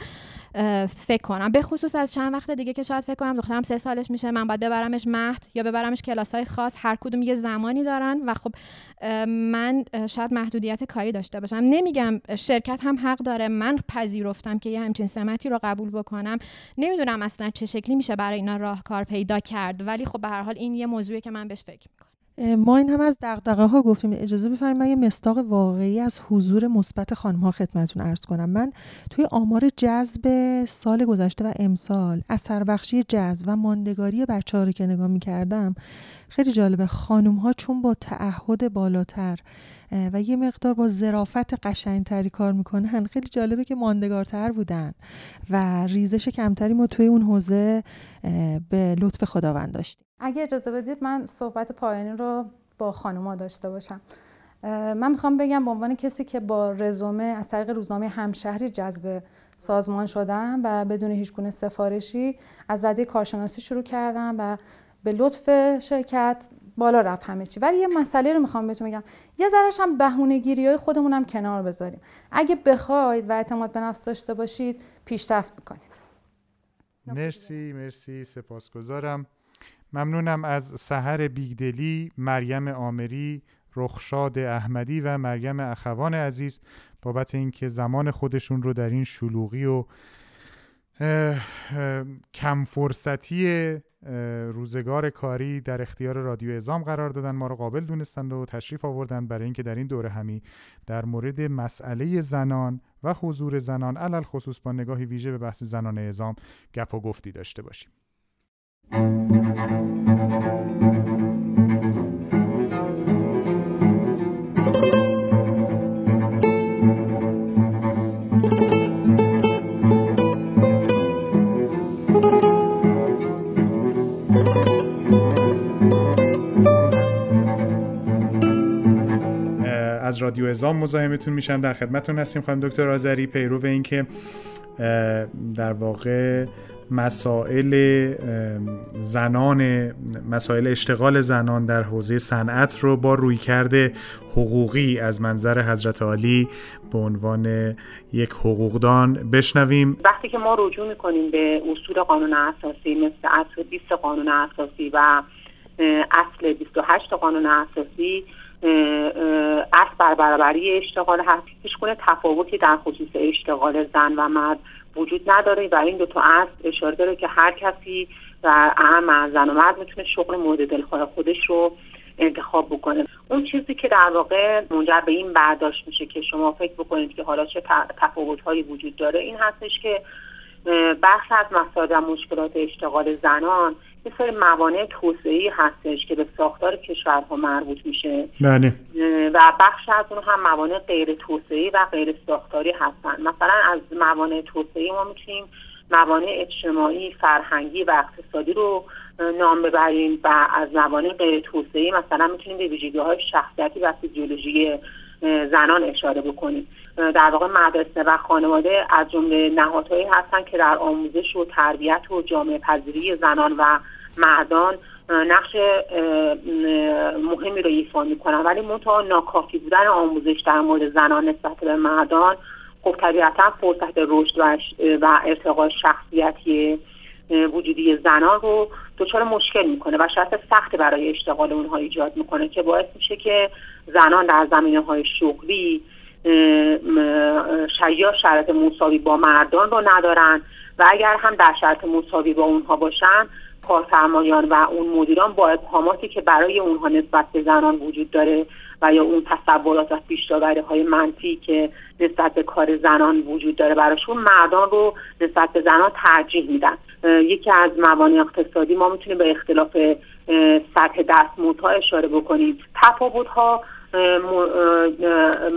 فکر کنم. به خصوص از چند وقت دیگه که شاید فکر کنم دخترم سه سالش میشه من باید ببرمش مهد یا ببرمش کلاس های خاص. هر کدوم یه زمانی دارن و خب من شاید محدودیت کاری داشته باشم. نمیگم شرکت هم حق داره. من پذیرفتم که یه همچین سمتی رو قبول بکنم. نمی‌دونم اصلا چه شکلی میشه برای اینا راهکار پیدا کرد. ولی خب به هر حال این یه موضوعی که من بهش فکر می‌کنم. ما این هم از دغدغه ها گفتیم. اجازه بفرمایید من یه مستاق واقعی از حضور مثبت خانم ها خدمتتون عرض کنم. من توی آمار جذب سال گذشته و امسال اثر بخشی جذب و ماندگاری بچه ها رو که نگاه می کردم خیلی جالبه. خانم ها چون با تعهد بالاتر و یه مقدار با ظرافت قشنگتری کار می‌کنن خیلی جالبه که ماندگارتر بودن و ریزش کمتری ما توی اون حوزه به لطف خداوند داشتیم. اگه اجازه بدید من صحبت پایانی رو با خانوما داشته باشم. من می‌خوام بگم به عنوان کسی که با رزومه از طریق روزنامه همشهری جذب سازمان شدم و بدون هیچ گونه سفارشی از رده کارشناسی شروع کردم و به لطف شرکت بالا رفت همه چی. ولی یه مسئله رو می‌خوام بهتون بگم. یه ذرهش هم بهونه گیری های خودمون هم کنار بذاریم. اگه بخواید و اعتماد به نفس داشته باشید پیشرفت می‌کنید. مرسی مرسی. سپاسگزارم. ممنونم از سحر بیگدلی مریم آمری رخشاد احمدی و مریم اخوان عزیز بابت اینکه زمان خودشون رو در این شلوغی و کم فرصتی روزگار کاری در اختیار رادیو ازام قرار دادن ما رو قابل دونستند و تشریف آوردن برای اینکه در این دوره همی در مورد مسئله زنان و حضور زنان علل خصوص با نگاهی ویژه به بحث زنان ازام گپ و گفتی داشته باشیم. از رادیو ازام مزاحمتون میشم. در خدمتتون هستیم خانم دکتر آذری. پیرو اینکه در واقع مسائل زنان مسائل اشتغال زنان در حوزه صنعت رو با روی کرده حقوقی از منظر حضرت عالی به عنوان یک حقوقدان بشنویم. وقتی که ما رجوع می‌کنیم به اصول قانون اساسی مثل اصل 20 قانون اساسی و اصل 28 قانون اساسی اصل بر برابری اشتغال هست هیچ تفاوتی در خصوص اشتغال زن و مرد وجود نداره و این دو تا اصل اشاره داره که هر کسی و اهم از زن و مرد می‌تونه شغل مورد دلخواه خودش رو انتخاب بکنه. اون چیزی که در واقع منجر به این برداشت میشه که شما فکر بکنید که حالا چه تفاوت وجود داره این هستش که بخش از مسائل و مشکلات اشتغال زنان یه سری موانع توسعه هستش که به ساختار کشورها مربوط میشه. بله. و بخش از اون هم موانع غیر توسعه و غیر ساختاری هستن. مثلا از موانع توسعه ما می‌تونیم موانع اجتماعی فرهنگی و اقتصادی رو نام ببریم و از موانع غیر توسعه مثلا می‌تونیم به ویژگی های شخصیتی و فیزیولوژی زنان اشاره بکنیم. در واقع مدرسه و خانواده از جمله نهادهایی هستند که در آموزش و تربیت و جامعه پذیری زنان و مردان نقش مهمی رو ایفا می‌کنن. ولی منتها ناکافی بودن آموزش در مورد زنان نسبت به مردان خب طبیعتا فرصت رشد و ارتقای شخصیتی وجودی زنان رو دچار مشکل می‌کنه و شرط سخت برای اشتغال اونها ایجاد می‌کنه که باعث میشه که زنان در زمینه های شغلی یا شرط مساوی با مردان رو ندارن و اگر هم در شرط مساوی با اونها باشن کارفرمایان و اون مدیران با ابهاماتی که برای اونها نسبت به زنان وجود داره و یا اون تصورات و پیشداوری های منفی که نسبت به کار زنان وجود داره براشون مردان رو نسبت به زنان ترجیح میدن. یکی از موانع اقتصادی ما می‌تونیم به اختلاف سطح دستمزدها اشاره بکنیم. تفاوت ها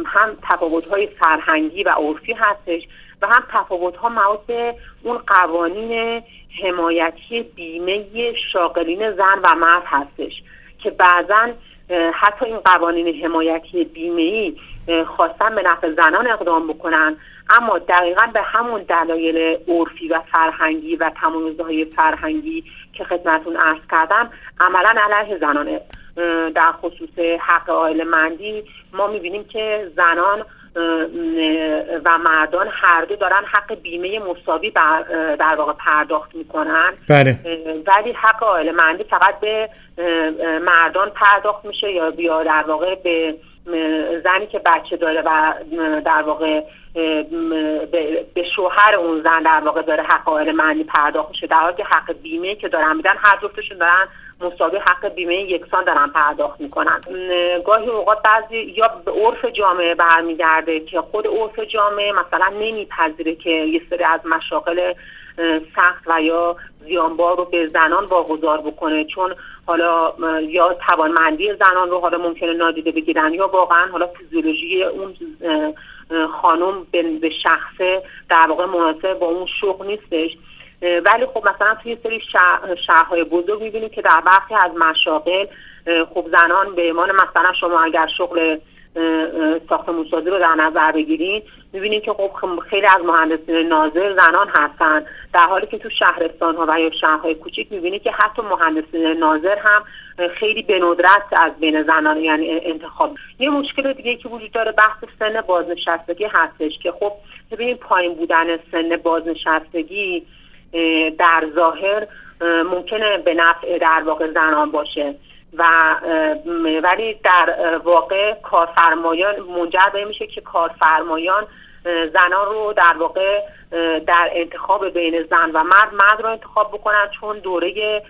هم تفاوت های فرهنگی و عرفی هستش و هم تفاوت ها به اون قوانین حمایتی بیمه شاغلین زن و مرد هستش که بعضا حتی این قوانین حمایتی بیمه ای خواستن به نفع زنان اقدام بکنن اما دقیقا به همون دلایل عرفی و فرهنگی و های فرهنگی که خدمتون ارز کردم عملا علیه زنانه. در خصوص حق آیل مندی ما می‌بینیم که زنان و مردان هر دو دارن حق بیمه مساوی در واقع پرداخت می‌کنن بله. ولی حق آیل مندی فقط به مردان پرداخت میشه یا بیا در واقع به زنی که بچه داره و در واقع به شوهر اون زن در واقع داره حق آیل مندی پرداخت میشه در حالی که حق بیمه که دارن میدن هر جفتشون دارن مساوی حق بیمه یکسان دارن پرداخت می‌کنن. گاهی اوقات بعضی یا به عرف جامعه برمیگرده که خود عرف جامعه مثلا نمیپذیره که یه سری از مشاغل سخت و یا زیانبار رو به زنان واگذار بکنه. چون حالا یا توانمندی زنان رو حالا ممکنه نادیده بگیرن یا واقعا حالا فیزیولوژی اون خانم به شخصه در واقع مناسب با اون شغل نیستش. ولی خب مثلا توی سری شهرهای بزرگ می‌بینیم که در برخی از مشاغل خب زنان به ایمان مثلا شما اگر شغل ساختمون سازی رو در نظر بگیرین می‌بینید که خب خیلی از مهندسین ناظر زنان هستن. در حالی که تو شهرستان ها و یا شهرهای کوچیک می‌بینید که حتی مهندسین ناظر هم خیلی به ندرت از بین زنان یعنی انتخاب. یه مشکل دیگه که وجود داره بحث سن بازنشستگی هستش که خب ببینید پایین بودن سن بازنشستگی در ظاهر ممکنه به نفع در واقع زنان باشه. و ولی در واقع کارفرمایان منجر به میشه که کارفرمایان زنان رو در واقع در انتخاب بین زن و مرد مرد رو انتخاب بکنن چون دوره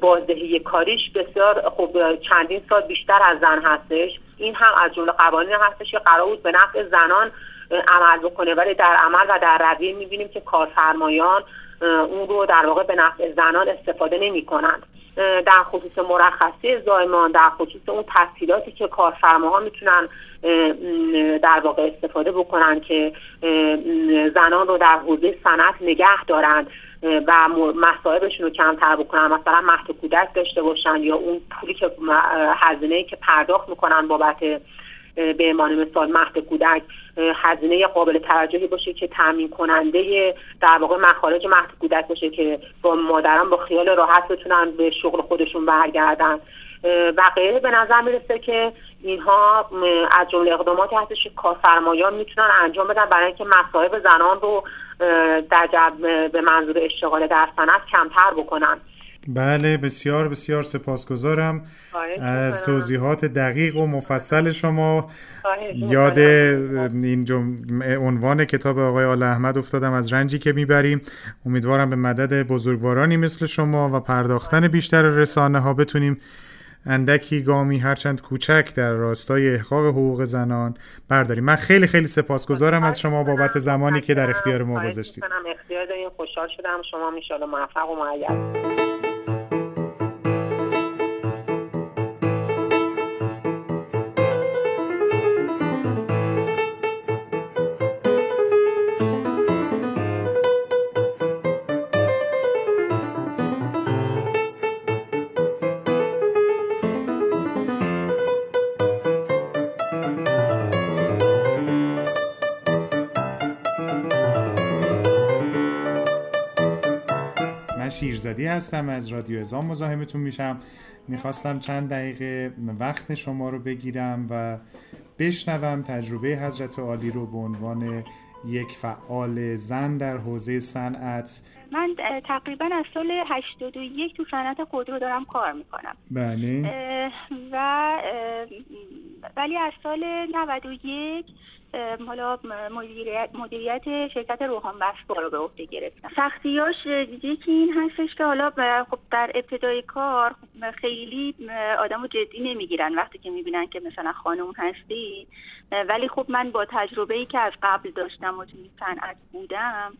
بازدهی کاریش بسیار خب چندین سال بیشتر از زن هستش. این هم از جمله قوانین هستش که قرار بود به نفع زنان عمل بکنه. ولی در عمل و در رویه می‌بینیم که کارفرمایان اون رو در واقع به نفع زنان استفاده نمی کنند. در خصوص مرخصی زایمان در خصوص اون تسهیلاتی که کارفرماها می‌تونن در واقع استفاده بکنن که زنان رو در حوزه صنعت نگه دارن و مصائبشون رو کمتر بکنن. مثلا مهد کودک داشته باشن یا اون پولی که هزینه که پرداخت می‌کنن بابت به عنوان مثال کودک. هزینه قابل توجهی باشه که تامین کننده در واقع مخارج مهد کودک باشه که با مادران با خیال راحت بتونن به شغل خودشون برگردن. و غیره به نظر می‌رسه که اینها از جمله اقداماتی هستش که کارفرمایان می‌تونن انجام بدن برای اینکه مصائب زنان رو در به منظور اشتغال در صنعت کمتر بکنن. بله بسیار بسیار سپاسگزارم از توضیحات دقیق و مفصل شما. یاد این عنوان کتاب آقای آل احمد افتادم از رنجی که می‌بریم. امیدوارم به مدد بزرگوارانی مثل شما و پرداختن بیشتر رسانه ها بتونیم اندکی گامی هرچند کوچک در راستای احقاق حقوق زنان برداریم. من خیلی خیلی سپاسگزارم از شما بابت زمانی که در اختیار ما گذاشتید. اختیار داریم. خوشحال شدم. شما میشاله موفق و معید. شیرزادی هستم از رادیو ازام مزاحمتون میشم. می‌خواستم چند دقیقه وقت شما رو بگیرم و بشنوم تجربه حضرت عالی رو به عنوان یک فعال زن در حوزه صنعت. من تقریبا از سال 81 تو صنعت خودرو دارم کار می‌کنم. بله. و ولی از سال 91 حالا مدیریت, مدیریت شرکت روحان بسپا رو به عهده گرفتم سختیاش یکی این هستش که حالا خب در ابتدای کار خیلی آدم رو جدی نمی‌گیرن. وقتی که می‌بینن که مثلا خانم هستی ولی خب من با تجربه ای که از قبل داشتم و توی صنعت بودم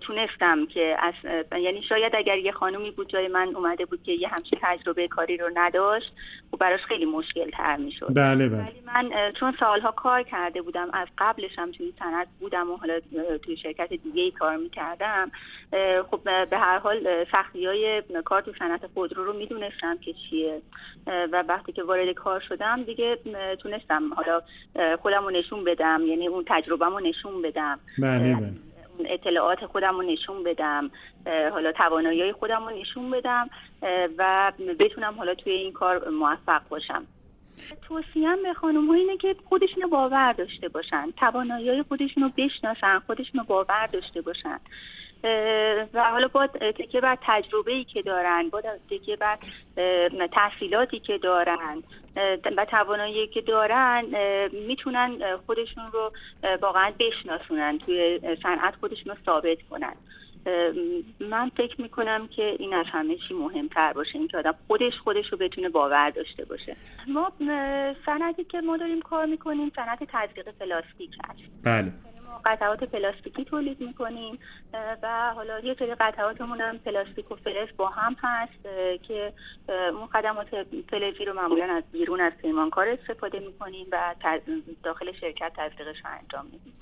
تونستم که از یعنی شاید اگر یه خانومی بود جای من اومده بود که یه همچین تجربه کاری رو نداشت و خب براش خیلی مشکل تر می‌شد. بله بله. ولی من چون سالها کار کرده بودم از قبلش هم توی صنعت بودم و حالا توی شرکت دیگه ای کار می‌کردم خب به هر حال سختی های کار تو صنعت خودرو رو می‌دونستم که چیه. و وقتی که وارد کار شدم دیگه تونستم حالا خودم رو نشون بدم یعنی اون تجربه رو نشون بدم. بله بله. اطلاعات خودم رو نشون بدم حالا توانایی خودم رو نشون بدم و بتونم حالا توی این کار موفق باشم. توصیم به خانم اینه که خودشون باور داشته باشن. توانایی خودشون رو بشناسن خودشون باور داشته باشن. و حالا با تکیه بر تجربه ای که دارن با تکیه بر تحصیلاتی که دارن و توانایی که دارن می‌تونن خودشون رو واقعا بشناسونن توی صنعت خودشون رو ثابت کنن. من فکر می‌کنم که این از همه چی مهمتر باشه اینکه آدم خودش خودش رو بتونه باور داشته باشه. ما صنعتی که ما داریم کار می‌کنیم صنعت تزریق پلاستیک هست بله. قطعات پلاستیکی تولید می‌کنیم و حالا یه سری قطعاتمون هم پلاستیک و فلز با هم هست که اون خدمات فلزی رو معمولا از بیرون از پیمانکار استفاده می‌کنیم و داخل شرکت تزریقش انجام میدیم.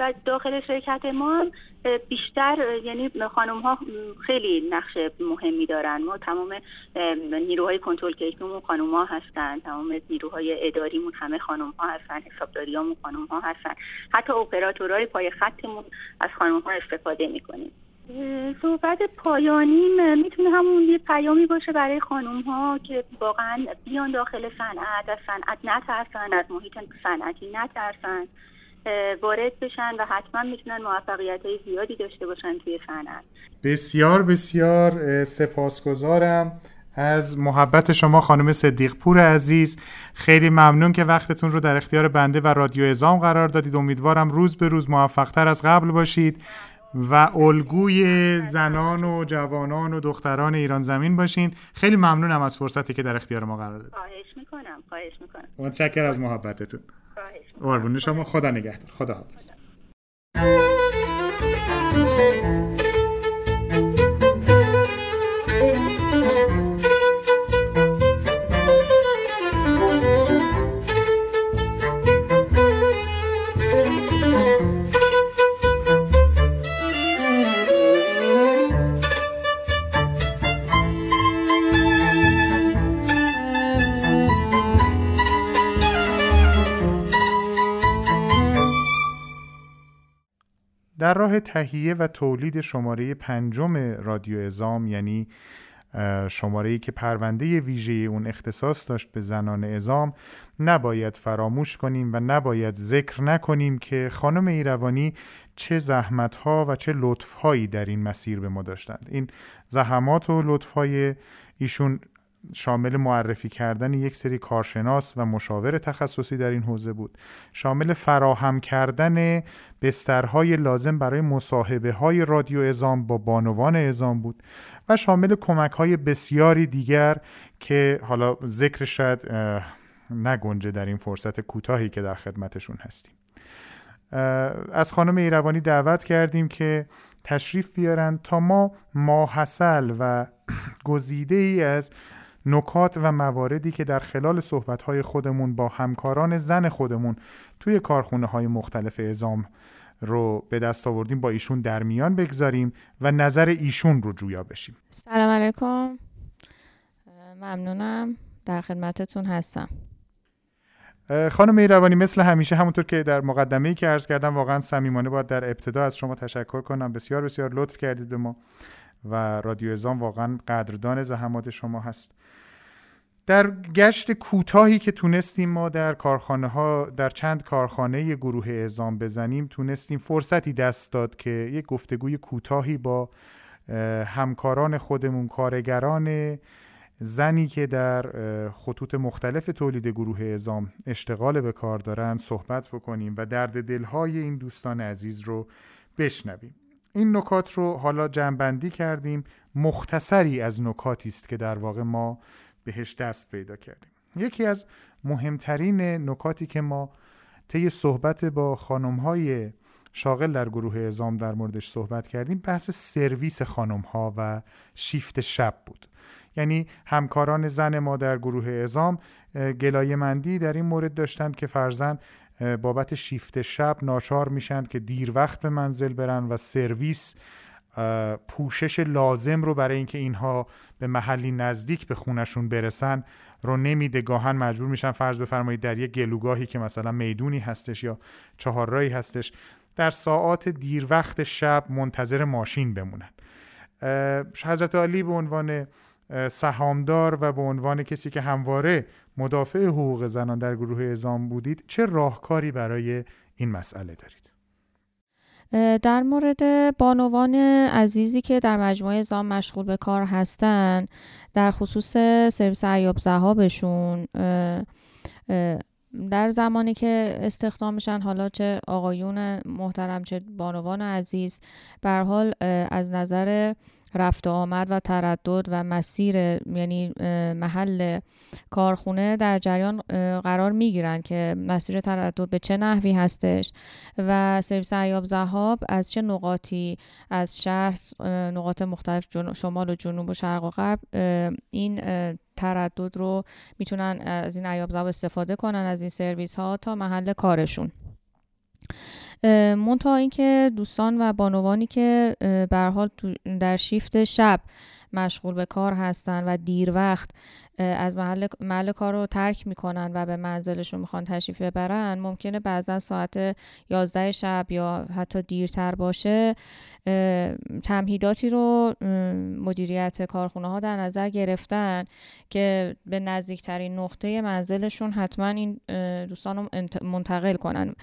و داخل شرکت ما بیشتر یعنی خانم ها خیلی نقش مهمی دارن. ما تمام نیروهای کنترل کیفیمون خانم ها هستن تمام نیروهای اداریمون همه خانم ها هستن حسابداریامون خانم ها هستن. حتی اپراتورهای پای خطمون از خانم ها استفاده می‌کنیم. صحبت پایانی می‌تونه همون یه پیامی باشه برای خانم ها که واقعا بیان داخل صنعت از صنعت نترسن از محیط صنعتی نترسن. وارد بشن و حتما می‌تونن موفقیت های زیادی داشته باشن توی صنعت بسیار بسیار سپاسگزارم. از محبت شما خانم صدیق پور عزیز خیلی ممنون که وقتتون رو در اختیار بنده و رادیو ازام قرار دادید. امیدوارم روز به روز موفقتر از قبل باشید و الگوی زنان و جوانان و دختران ایران زمین باشین. خیلی ممنونم از فرصتی که در اختیار ما قرار دادید. خواهش می‌کنم خواهش می‌کنم. متشکر از محبتتون. قربون شما. خدا نگهدار. خدا حافظ. در راه تهیه و تولید شماره پنجم رادیو ازام یعنی شماره که پرونده ویژه اون اختصاص داشت به زنان ازام نباید فراموش کنیم و نباید ذکر نکنیم که خانم ایروانی چه زحمت ها و چه لطف هایی در این مسیر به ما داشتند. این زحمات و لطف های ایشون شامل معرفی کردن یک سری کارشناس و مشاور تخصصی در این حوزه بود. شامل فراهم کردن بسترهای لازم برای مصاحبه های رادیو ازام با بانوان ازام بود و شامل کمک های بسیاری دیگر که حالا ذکر شاید نگنجه در این فرصت کوتاهی که در خدمتشون هستیم. از خانم ایروانی دعوت کردیم که تشریف بیارن تا ما ماحصل و گزیده ای از نکات و مواردی که در خلال صحبتهای خودمون با همکاران زن خودمون توی کارخونه های مختلف ازام رو به دست آوردیم با ایشون در میان بگذاریم و نظر ایشون رو جویا بشیم. سلام علیکم. ممنونم. در خدمتتون هستم. خانم میروانی مثل همیشه همونطور که در مقدمه ای که عرض کردم واقعا صمیمانه باید در ابتدا از شما تشکر کنم. بسیار بسیار لطف کردید به ما و رادیو ازام واقعا قدردان زحمات شما هست. در گشت کوتاهی که تونستیم ما در کارخانه ها در چند کارخانه گروه اعزام بزنیم تونستیم فرصتی دست داد که یک گفتگوی کوتاهی با همکاران خودمون کارگران زنی که در خطوط مختلف تولید گروه اعزام اشتغال به کار دارن صحبت بکنیم و درد دلهای این دوستان عزیز رو بشنویم. این نکات رو حالا جنبندی کردیم. مختصری از نکاتی است که در واقع ما بهش دست پیدا کردیم. یکی از مهمترین نکاتی که ما طی صحبت با خانم های شاغل در گروه ازام در موردش صحبت کردیم بحث سرویس خانم ها و شیفت شب بود. یعنی همکاران زن ما در گروه ازام گلایه مندی در این مورد داشتند که فرزن بابت شیفت شب ناچار میشند که دیر وقت به منزل برن و سرویس پوشش لازم رو برای اینکه اینها به محلی نزدیک به خونشون برسن رو نمیده. گاهن مجبور میشن فرض بفرمایید در یک گلوگاهی که مثلا می‌دونی هستش یا چهارراهی هستش در ساعات دیر وقت شب منتظر ماشین بمونن. حضرت علی به عنوان سهامدار و به عنوان کسی که همواره مدافع حقوق زنان در گروه اعزام بودید چه راهکاری برای این مسئله دارید؟ در مورد بانوان عزیزی که در مجموعه ازام مشغول به کار هستن در خصوص سرویس عیاب زهابشون در زمانی که استخدام میشن حالا چه آقایون محترم چه بانوان عزیز بر حال از نظر رفت و آمد و تردد و مسیر یعنی محل کارخونه در جریان قرار می گیرن که مسیر تردد به چه نحوی هستش و سرویس عیاب زهاب از چه نقاطی از شهر نقاط مختلف شمال و جنوب و شرق و غرب این تردد رو می‌تونن از این عیاب زهاب استفاده کنن از این سرویس ها تا محل کارشون. منتها اینکه دوستان و بانوانی که به حال در شیفت شب مشغول به کار هستن و دیر وقت از محل, محل کار رو ترک می‌کنن و به منزلشون می‌خوان تشریف ببرن ممکنه بعضا ساعت 11 شب یا حتی دیرتر باشه تمهیداتی رو مدیریت کارخونه ها در نظر گرفتن که به نزدیکترین نقطه منزلشون حتما این دوستان رو منتقل کنن.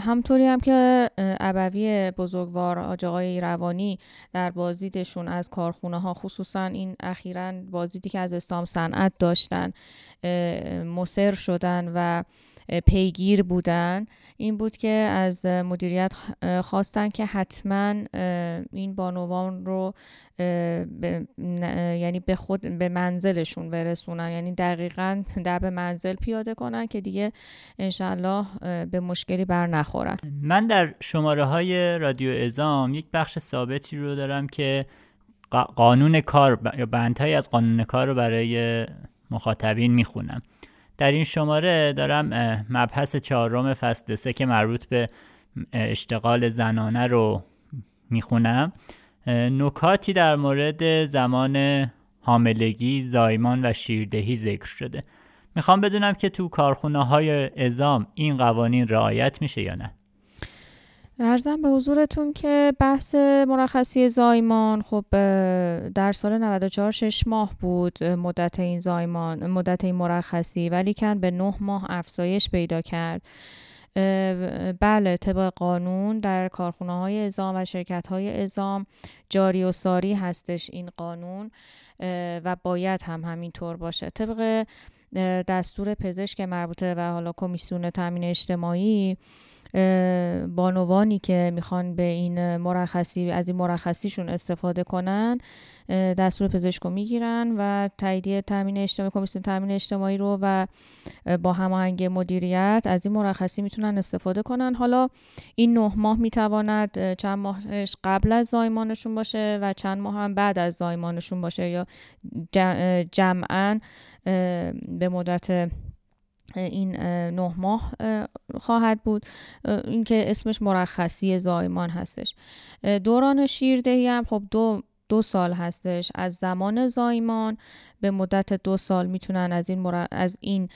همطوری هم که عبوی بزرگوار آجاقای روانی در بازدیدشون از کارخونه ها خصوصا این اخیرا بازدیدی که از اسلام صنعت داشتن مصر شدن و پیگیر بودن. این بود که از مدیریت خواستن که حتما این بانوان رو یعنی به خود به منزلشون برسونن. یعنی دقیقا در به منزل پیاده کنن که دیگه انشالله به مشکلی بر نخورن. من در شماره های رادیو ازام یک بخش ثابتی رو دارم که قانون کار یا بندهایی از قانون کار رو برای مخاطبین می‌خونم. در این شماره دارم مبحث چهارم فصل سه که مربوط به اشتغال زنانه رو می‌خونم. نکاتی در مورد زمان حاملگی، زایمان و شیردهی ذکر شده. می‌خوام بدونم که تو کارخونه های ازام این قوانین رعایت میشه یا نه؟ ارزم به حضورتون که بحث مرخصی زایمان خب در سال 94 شش ماه بود مدت این زایمان مدت این مرخصی ولی کن به نه ماه افزایش پیدا کرد. بله طبق قانون در کارخونه های ازام و شرکت های ازام جاری و ساری هستش این قانون و باید هم همینطور باشه. طبق دستور پزشک مربوطه و حالا کمیسیون تامین اجتماعی بانوانی که می‌خوان به این مرخصی از این مرخصیشون استفاده کنن دستور پزشک رو می‌گیرن و تاییدیه تامین اجتماعی کمیسیون تامین اجتماعی رو و با هماهنگ مدیریت از این مرخصی می‌تونن استفاده کنن. حالا این نه ماه می‌تواند چند ماهش قبل از زایمانشون باشه و چند ماه هم بعد از زایمانشون باشه یا جمعا به مدت این نه ماه خواهد بود. اینکه اسمش مرخصی زایمان هستش. دوران شیردهی هم خب دو دو سال هستش. از زمان زایمان به مدت دو سال می‌تونن از این از این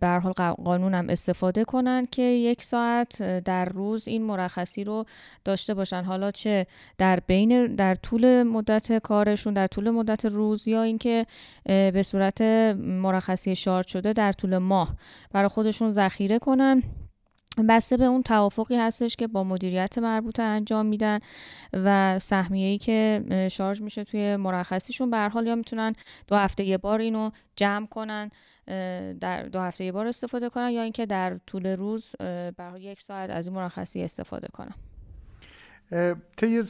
به قانون هم استفاده کنن که یک ساعت در روز این مرخصی رو داشته باشن. حالا چه در بین در طول مدت کارشون در طول مدت روز یا اینکه به صورت مرخصی شارت شده در طول ماه برای خودشون ذخیره کنن. بسته به اون توافقی هستش که با مدیریت مربوطه انجام میدن و سهمیه‌ای که شارژ میشه توی مرخصیشون. به حال یا می‌تونن دو هفته یه بار اینو جمع کنن در دو هفته یه بار استفاده کنن یا اینکه در طول روز برای یک ساعت از این مرخصی استفاده کنن. طی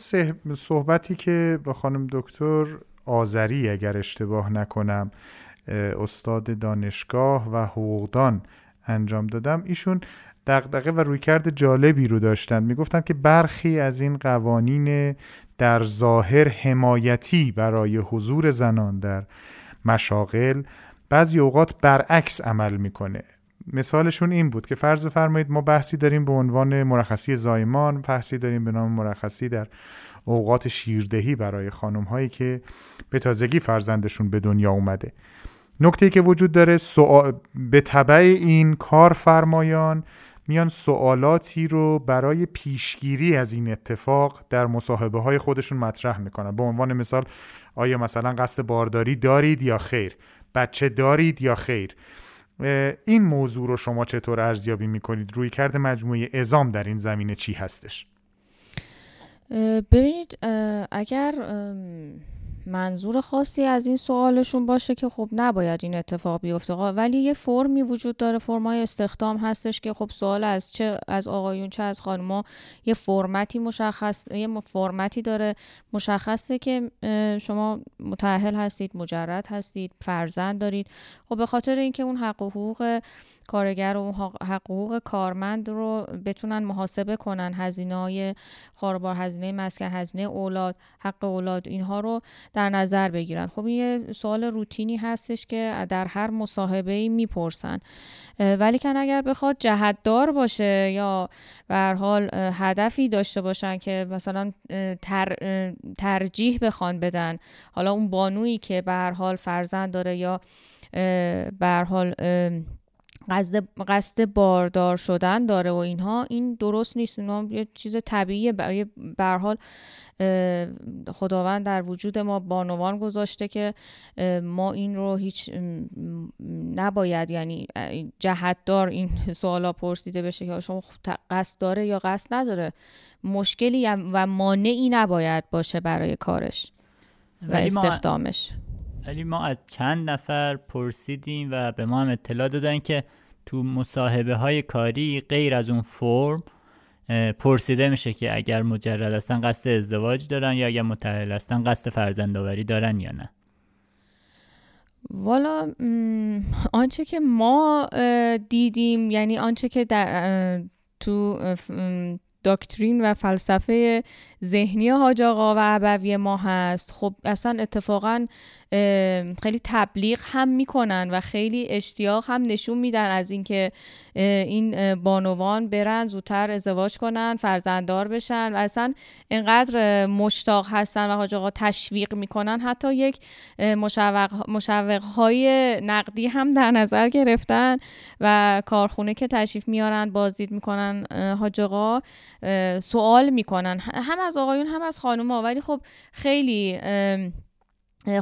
صحبتی که با خانم دکتر آذری اگر اشتباه نکنم استاد دانشگاه و حقوقدان انجام دادم ایشون دغدغه و رویکرد جالبی رو داشتن. می‌گفتن که برخی از این قوانین در ظاهر حمایتی برای حضور زنان در مشاغل بعضی اوقات برعکس عمل می‌کنه. مثالشون این بود که فرض بفرمایید ما بحثی داریم به عنوان مرخصی زایمان بحثی داریم به نام مرخصی در اوقات شیردهی برای خانم هایی که به تازگی فرزندشون به دنیا اومده. نکته که وجود داره به طبع این کارفرمایان میان سوالاتی رو برای پیشگیری از این اتفاق در مصاحبه های خودشون مطرح می‌کنن. به عنوان مثال آیا مثلا قصد بارداری دارید یا خیر؟ بچه دارید یا خیر؟ این موضوع رو شما چطور ارزیابی می‌کنید؟ روی کرد مجموعه ازام در این زمینه چی هستش؟ ببینید اگر منظور خاصی از این سوالشون باشه که خب نباید این اتفاق بیفته. ولی یه فرمی وجود داره فرمای استخدام هستش که خب سوال از چه از آقایون چه از خانما یه فرمتی مشخص یه فرمتی داره مشخصه که شما متأهل هستید مجرد هستید فرزند دارید. خب به خاطر اینکه اون حق و حقوق کارگر و حقوق کارمند رو بتونن محاسبه کنن. هزینه های خاربار هزینه مسکن هزینه اولاد حق اولاد اینها رو در نظر بگیرن. خب این یه سوال روتینی هستش که در هر مصاحبه ای می‌پرسن ولی کن اگر بخواد جهتدار باشه یا به حال هدفی داشته باشن که مثلا تر، ترجیح بخوان بدن. حالا اون بانویی که به هر حال فرزند داره یا به حال قصد قصد باردار شدن داره و اینها این درست نیست. اینا یه چیز طبیعیه. برای به حال خداوند در وجود ما بانوان گذاشته که ما این رو هیچ نباید یعنی جهتدار این سوالا پرسیده بشه که شما قصد داره یا قصد نداره. مشکلی و مانعی نباید باشه برای کارش و استخدامش. ولی ما از چند نفر پرسیدیم و به ما هم اطلاع دادن که تو مصاحبه های کاری غیر از اون فرم پرسیده میشه که اگر مجرد هستن قصد ازدواج دارن یا اگر متحل هستن قصد فرزندآوری دارن یا نه. والا آنچه که ما دیدیم یعنی آنچه که تو داکترین و فلسفه ذهنی حاج آقا و ابوی ما هست. خب اصلا اتفاقا خیلی تبلیغ هم می‌کنن و خیلی اشتیاق هم نشون میدن از اینکه این بانوان برن زودتر ازدواج کنن فرزنددار بشن و اصلا اینقدر مشتاق هستن و حاج آقا تشویق می‌کنن. حتی یک مشوق, های نقدی هم در نظر گرفتن و کارخونه که تشریف میارن بازدید می‌کنن حاج آقا. سوال می‌کنن. هم از آقایون هم از خانم ها ولی خب خیلی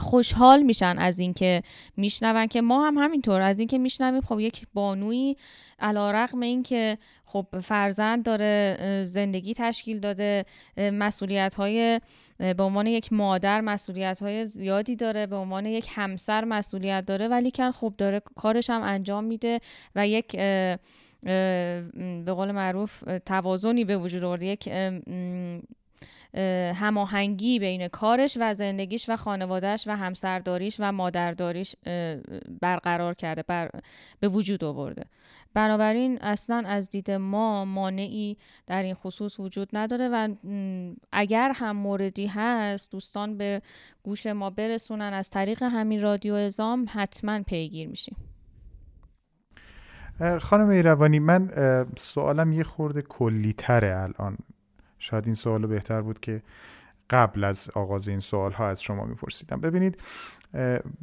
خوشحال میشن از اینکه میشنون که ما هم همینطور. از اینکه میشنویم خب یک بانوی علا رقم اینکه خب فرزند داره زندگی تشکیل داده مسئولیت های به عنوان یک مادر مسئولیت های زیادی داره به عنوان یک همسر مسئولیت داره. ولی کن خب داره کارش هم انجام میده و یک به قول معروف توازنی به وجود آورده یک هماهنگی بین کارش و زندگیش و خانوادهش و همسرداریش و مادرداریش برقرار کرده بر به وجود آورده. بنابراین اصلا از دید ما مانعی در این خصوص وجود نداره و اگر هم موردی هست دوستان به گوش ما برسونن از طریق همین رادیو ازام حتما پیگیر میشیم. خانم ایروانی من سوالم یه خورده کلی تره الان. شاید این سوال بهتر بود که قبل از آغاز این سوال ها از شما میپرسیدم. ببینید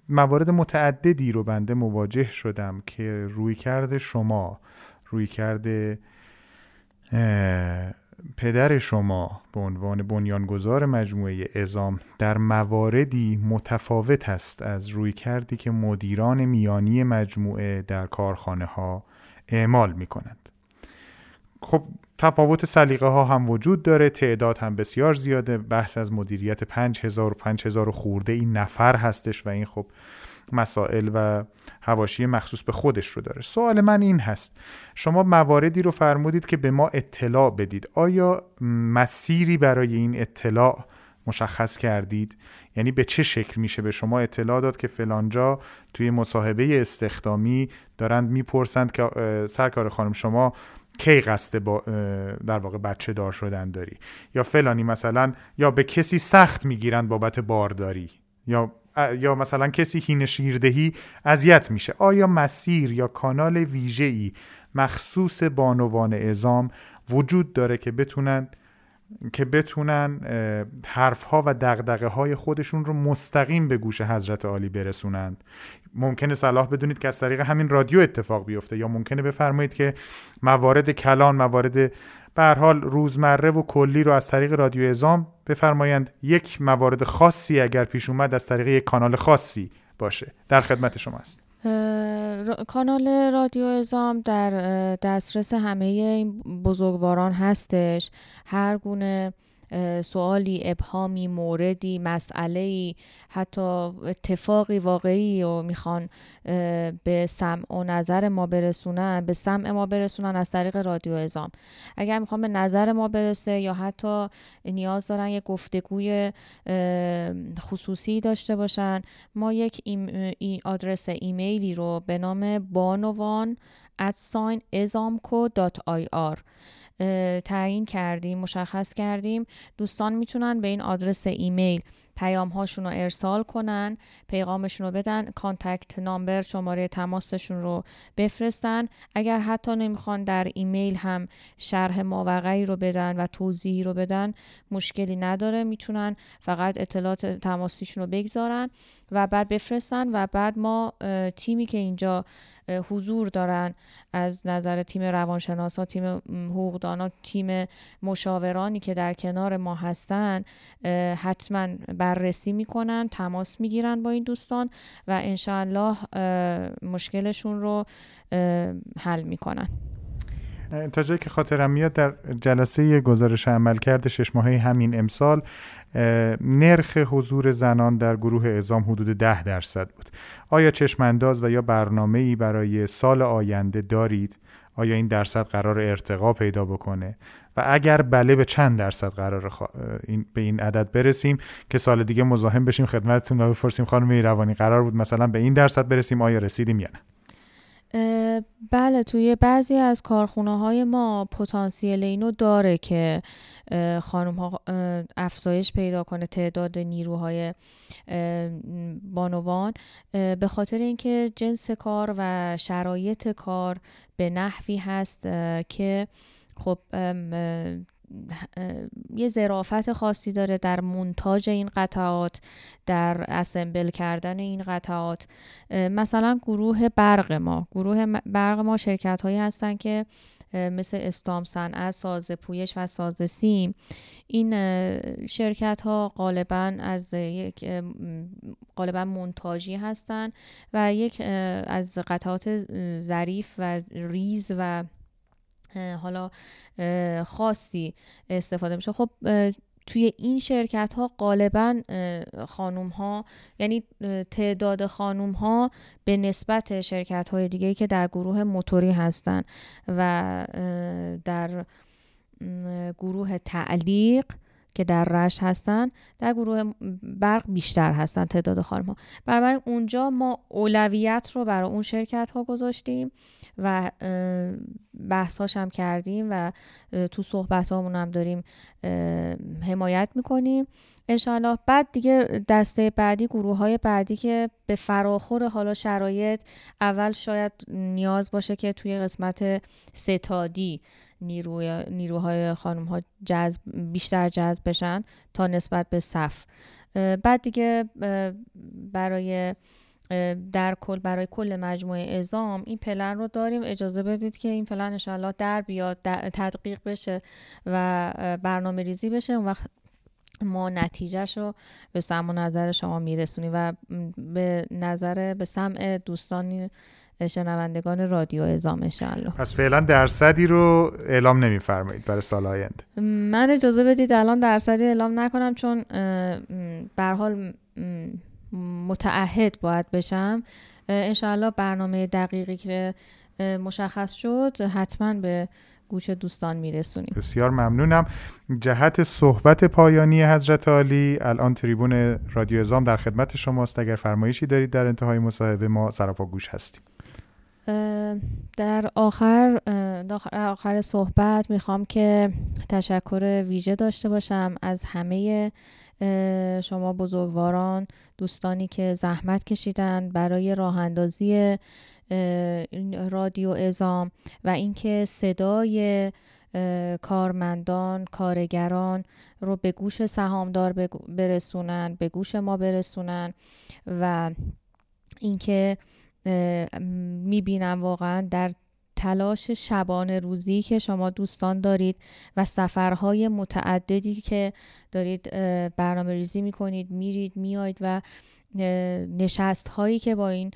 موارد متعددی رو بنده مواجه شدم که روی کرده شما روی کرده پدر شما به عنوان بنیانگذار مجموعه ازام در مواردی متفاوت است از روی کردی که مدیران میانی مجموعه در کارخانه ها اعمال می کنند خب تفاوت سلیقه ها هم وجود داره. تعداد هم بسیار زیاده. بحث از مدیریت 5000 و 5000 خورده این نفر هستش و این خب مسائل و هواشی مخصوص به خودش رو داره. سوال من این هست. شما مواردی رو فرمودید که به ما اطلاع بدید. آیا مسیری برای این اطلاع مشخص کردید؟ یعنی به چه شکل میشه به شما اطلاع داد که فلانجا توی مصاحبه استخدامی دارند می‌پرسند که سرکار خانم شما کی قصد با در واقع بچه دار شدن داری؟ یا فلانی مثلا یا به کسی سخت می‌گیرند بابت بارداری؟ یا یا مثلا کسی هین شیردهی اذیت میشه. آیا مسیر یا کانال ویژه‌ای مخصوص بانوان ازام وجود داره که بتونن که بتونن حرف ها و دغدغه های خودشون رو مستقیم به گوش حضرت عالی برسونند؟ ممکنه صلاح بدونید که از طریق همین رادیو اتفاق بیفته یا ممکنه بفرمایید که موارد کلان موارد به حال روزمره و کلی رو از طریق رادیو ازام بفرمایند یک موارد خاصی اگر پیش اومد از طریق یک کانال خاصی باشه. در خدمت شما است کانال رادیو ازام در دسترس همه این بزرگواران هستش. هر گونه سوالی ابهامی موردی مسئله حتی اتفاقی واقعی و می‌خوان به سمع و نظر ما برسونن به سمع ما برسونن از طریق رادیو ازام اگر می‌خوان به نظر ما برسه یا حتی نیاز دارن یک گفتگوی خصوصی داشته باشن ما یک ای آدرس ایمیلی رو به نام بانوان IR تعیین کردیم مشخص کردیم. دوستان می‌تونن به این آدرس ایمیل پیام هاشون رو ارسال کنن پیغامشون رو بدن contact number شماره تماسشون رو بفرستن. اگر حتی نمی‌خوان در ایمیل هم شرح ماوقعی رو بدن و توضیحی رو بدن مشکلی نداره. می‌تونن فقط اطلاعات تماسیشون رو بگذارن و بعد بفرستن و بعد ما تیمی که اینجا حضور دارن از نظر تیم روانشناسا تیم حقوقدانا تیم مشاورانی که در کنار ما هستن حتما بررسی می‌کنن تماس می‌گیرن با این دوستان و انشاءالله مشکلشون رو حل می‌کنن. تا جایی که خاطرم میاد در جلسه گزارش عمل کرده شش ماهه همین امسال نرخ حضور زنان در گروه ازام حدود ده درصد بود. آیا چشمانداز و یا برنامه ای برای سال آینده دارید؟ آیا این درصد قرار ارتقا پیدا بکنه؟ و اگر بله به چند درصد قرار این به این عدد برسیم؟ که سال دیگه مزاحم بشیم خدمتتون و بپرسیم خانم ایروانی قرار بود مثلا به این درصد برسیم آیا رسیدیم یا نه؟ بله توی بعضی از کارخونه های ما پتانسیل اینو داره که خانم ها افزایش پیدا کنه تعداد نیروهای بانوان به خاطر اینکه جنس کار و شرایط کار به نحوی هست که خب یه ظرافت خاصی داره در مونتاژ این قطعات در اسمبل کردن این قطعات. مثلا گروه برق ما. گروه برق ما شرکت هایی هستن که مثل استام صنعت ساز پویش و ساز سیم. این شرکت ها غالبا از یک غالبا منتاجی هستند و یک از قطعات ظریف و ریز و حالا خاصی استفاده میشه. خب توی این شرکت ها غالبا خانوم ها یعنی تعداد خانوم ها به نسبت شرکت های دیگه که در گروه موتوری هستن و در گروه تعلیق که در رشت هستن در گروه برق بیشتر هستن تعداد خانم ها بنابراین اونجا ما اولویت رو برای اون شرکت ها گذاشتیم. و بحثاش هم کردیم و تو صحبت هم داریم حمایت می‌کنیم. انشاءالله بعد دیگه دسته بعدی گروه های بعدی که به فراخور حالا شرایط اول شاید نیاز باشه که توی قسمت ستادی نیروی نیروهای خانم ها جذب بیشتر جذب بشن تا نسبت به صف. بعد دیگه برای در کل برای کل مجموعه ازام این پلن رو داریم. اجازه بدید که این پلن انشاءالله در بیاد تدقیق بشه و برنامه ریزی بشه. اون وقت ما نتیجهش رو به سم و نظر شما میرسونیم و به نظر به سمع دوستانی شنوندگان رادیو ازام انشاءالله. پس فعلا درصدی رو اعلام نمیفرمایید برای سال آینده. من اجازه بدید الان درصدی اعلام نکنم چون به حال متعهد باید بشم. انشاءالله برنامه دقیقی که مشخص شد حتما به گوش دوستان میرسونیم. بسیار ممنونم. جهت صحبت پایانی حضرت عالی الان تریبون رادیو ازام در خدمت شماست. اگر فرمایشی دارید در انتهای مصاحبه ما سراپا گوش هستیم. در آخر آخر صحبت می‌خوام که تشکر ویژه داشته باشم از همه شما بزرگواران دوستانی که زحمت کشیدن برای راه اندازی رادیو ازام و اینکه صدای کارمندان کارگران رو به گوش سهامدار برسونن به گوش ما برسونن و اینکه می‌بینم واقعا در تلاش شبانه روزی که شما دوستان دارید و سفرهای متعددی که دارید برنامه ریزی می‌کنید میرید میاید و نشست هایی که با این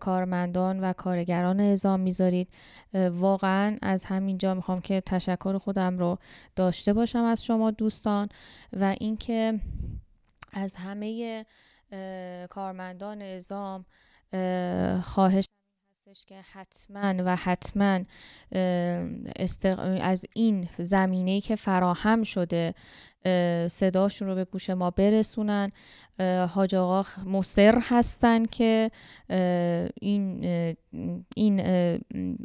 کارمندان و کارگران ازام می‌ذارید واقعا از همینجا می‌خوام که تشکر خودم رو داشته باشم از شما دوستان و اینکه از همه کارمندان ازام خواهش هستش که حتما و حتما از این زمینه که فراهم شده صداشون رو به گوش ما برسونن. حاج آقا مصر هستن که این این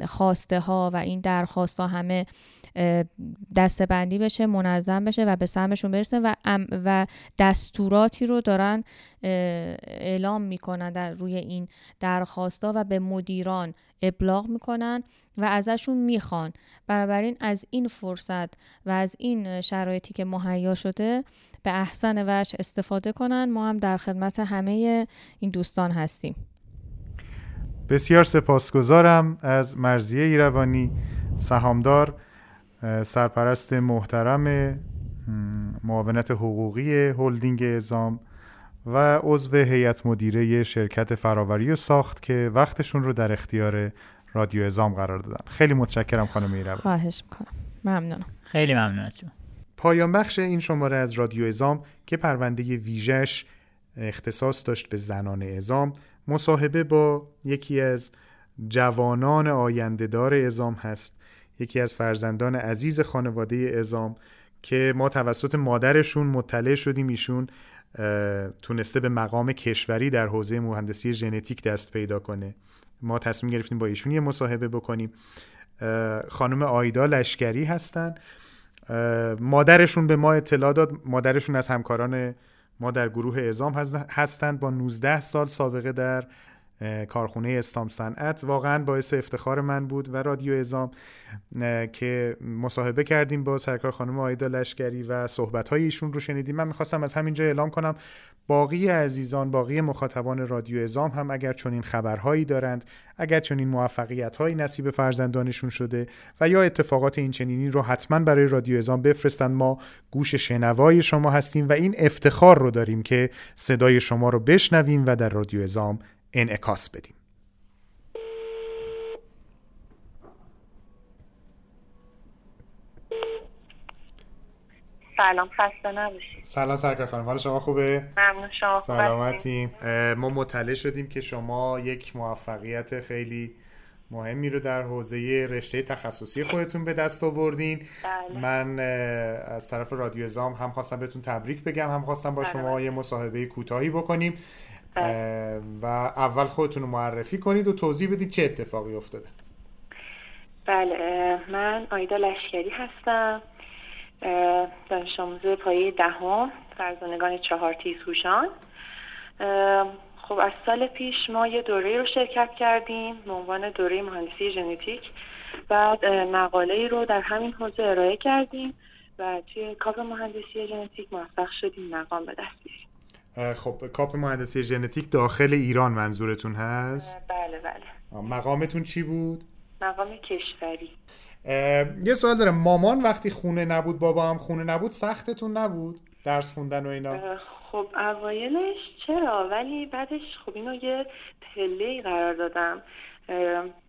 خواسته ها و این درخواست ها همه دسته بندی بشه منظم بشه و به سمشون برسه و, و دستوراتی رو دارن اعلام می‌کنن در روی این درخواستا و به مدیران ابلاغ می‌کنن و ازشون می‌خوان. بنابراین از این فرصت و از این شرایطی که مهیا شده به احسن وجه استفاده کنن. ما هم در خدمت همه این دوستان هستیم. بسیار سپاسگزارم از مرزیه ایروانی سهامدار سرپرست محترم معاونت حقوقی هلدینگ ازام و عضو هیئت مدیره شرکت فراوری و ساخت که وقتشون رو در اختیار رادیو ازام قرار دادن. خیلی متشکرم خانم ایروانی خواهش می‌کنم. ممنونم. خیلی ممنون از شما. پایان بخش این شماره از رادیو ازام که پرونده ویژش اختصاص داشت به زنان ازام مصاحبه با یکی از جوانان آیندهدار ازام هست. یکی از فرزندان عزیز خانواده ازام که ما توسط مادرشون مطلع شدیم. ایشون تونسته به مقام کشوری در حوزه مهندسی ژنتیک دست پیدا کنه. ما تصمیم گرفتیم با ایشون یه مصاحبه بکنیم. خانم آیدا لشکری هستن. مادرشون به ما اطلاع داد. مادرشون از همکاران ما در گروه اعزام هستند. با 19 سال سابقه در کارخونه استام صنعت واقعا باعث افتخار من بود و رادیو ازام که مصاحبه کردیم با سرکار خانم آیدا لشکری و صحبت ایشون رو شنیدیم. من می‌خواستم از همینجا اعلام کنم باقی عزیزان باقی مخاطبان رادیو ازام هم اگر چنین خبرهایی دارند اگر چنین موفقیت هایی نصیب فرزندانشون شده و یا اتفاقات این چنینی رو حتما برای رادیو ازام بفرستند ما گوش شنوای شما هستیم و این افتخار رو داریم که صدای شما رو بشنویم و در رادیو ازام انعکاس بدیم سلام خسته نباشید سلام سرکار خانم حال شما خوبه ممنون شما سلامتی ما مطلع شدیم که شما یک موفقیت خیلی مهمی رو در حوزه رشته تخصصی خودتون به دست آوردین بله. من از طرف رادیو ازام هم خواستم بهتون تبریک بگم هم خواستم با بله. شما یه مصاحبه کوتاهی بکنیم بله. و اول خودتون رو معرفی کنید و توضیح بدید چه اتفاقی افتاده. بله من آیدا لشکری هستم. دانش آموز پایه دهم فرزانگان چهار تیز هوشان. خب از سال پیش ما یه دوره رو شرکت کردیم به عنوان دوره مهندسی ژنتیک. بعد مقاله رو در همین حوزه ارائه کردیم و توی کاپ مهندسی ژنتیک موفق شدیم مقام به دست بیاریم. خب کاپ مهندسی ژنتیک داخل ایران منظورتون هست؟ بله بله. مقامتون چی بود؟ مقام کشوری. یه سوال دارم. مامان وقتی خونه نبود بابا هم خونه نبود سختتون نبود؟ درس خوندن و اینا؟ خب اوایلش چرا؟ ولی بعدش خب اینو یه پله قرار دادم.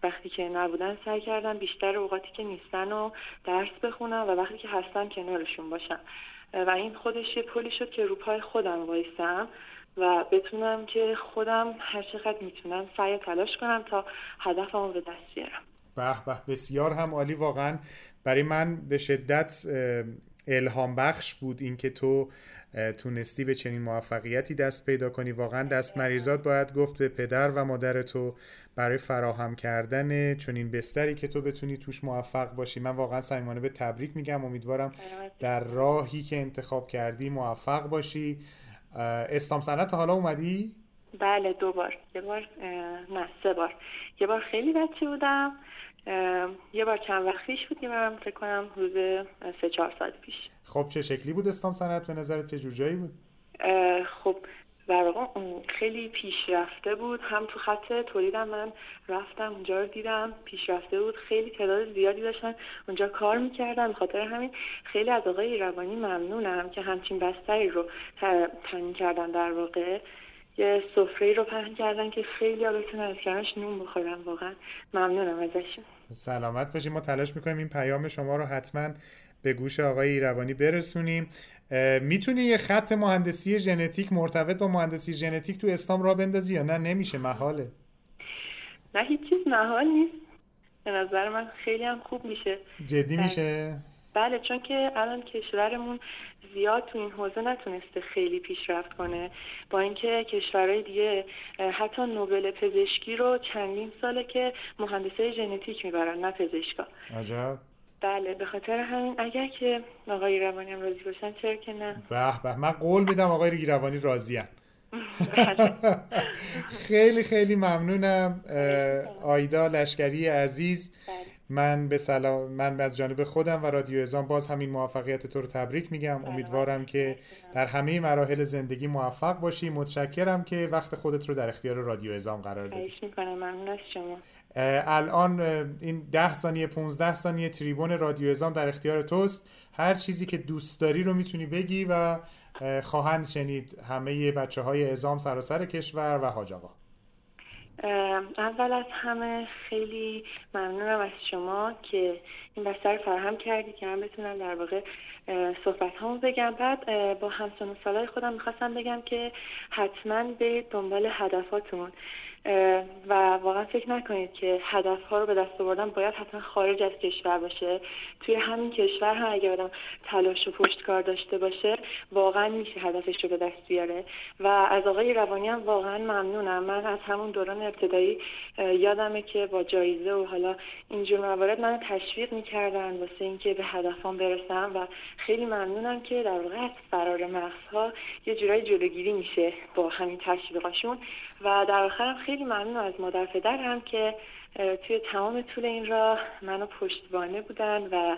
وقتی که نبودن سعی کردم بیشتر اوقاتی که نیستن و درس بخونم و وقتی که هستم کنارشون باشم. و این خودش یه پلی شد که رو پای خودم وایستم و بتونم که خودم هر چقدر می‌تونم سعی تلاش کنم تا هدفمو به دست بیارم. به به بسیار هم عالی واقعا. برای من به شدت الهام بخش بود اینکه تو تونستی به چنین موفقیتی دست پیدا کنی. واقعا دست مریضات باید گفت به پدر و مادر تو. برای فراهم کردن چنین بستری که تو بتونی توش موفق باشی. من واقعا صمیمانه به تبریک میگم. امیدوارم در راهی که انتخاب کردی موفق باشی. استام صنعت حالا اومدی؟ بله دو بار. یه بار نه سه بار. یه بار خیلی بچه بودم. یه بار چند وقت پیش بود من فکر کنم روز سه چهار سال پیش. خب چه شکلی بود استام صنعت؟ به نظر چه جور جایی بود؟ خب در واقع خیلی پیشرفته بود. هم تو خط تولیدم من رفتم اونجا رو دیدم. پیشرفته بود. خیلی تعداد زیادی داشتن. اونجا کار می‌کردن. خاطر همین خیلی از آقای روانی ممنونم که همچین بستری رو تامین کردن در واقع. یه سفره رو پهن کردن که خیلی بتونن از کنارش نون بخورن. واقعا ممنونم ازشون. سلامت باشیم ما تلاش می‌کنیم این پیام شما رو حتما به گوش آقای ایروانی برسونیم. می‌تونی یه خط مهندسی ژنتیک مرتبط با مهندسی ژنتیک تو استام را بندازی یا نه؟ نمیشه محاله. نه هیچ چیز محال نیست. به نظر من خیلی هم خوب میشه. جدی میشه؟ بله چون که الان کشورمون زیاد تو این حوزه نتونسته خیلی پیشرفت کنه. با اینکه کشورهای دیگه حتی نوبل پزشکی رو چندین ساله که مهندسای ژنتیک می‌برن نه پزشکا. عجب. بله به خاطر همین اگر که آقای روانی هم راضی باشن چرا که نه؟ به به من قول میدم آقای روانی راضی خیلی خیلی ممنونم آیدا لشکری عزیز. من به سلام من از جانب خودم و رادیو ازام باز همین موفقیت تو رو تبریک میگم. امیدوارم که در همه مراحل زندگی موفق باشی. متشکرم که وقت خودت رو در اختیار رادیو ازام قرار دادی. ممنون از شما. الان این ده ثانیه 15 ثانیه تریبون رادیو ازام در اختیار توست. هر چیزی که دوست داری رو می‌تونی بگی و خواهند شنید همه بچه های ازام سراسر کشور و حاج آقا. اول از همه خیلی ممنونم از شما که این بستر فراهم کردی که من بتونم در واقع صحبت همون بگم. بعد با همسان و سالای خودم می‌خواستم بگم که حتما به دنبال هدفاتون. و واقعا فکر نکنید که هدف ها رو به دست آوردن باید حتما خارج از کشور باشه. توی همین کشور هم اگر آدم تلاش و پشتکار داشته باشه واقعا میشه هدفش رو به دست بیاره. و از آقای روانی هم واقعا ممنونم. من از همون دوران ابتدایی یادمه که با جایزه و حالا اینجور موارد منو تشویق می‌کردن واسه اینکه به هدفان برسم و خیلی ممنونم که در واقع فرار مغزها یه جورایی جلوگیری میشه با همین تشویقاشون. و در آخرم خیلی ممنون از مادر پدرم که توی تمام طول این راه منو پشتوانه بودن و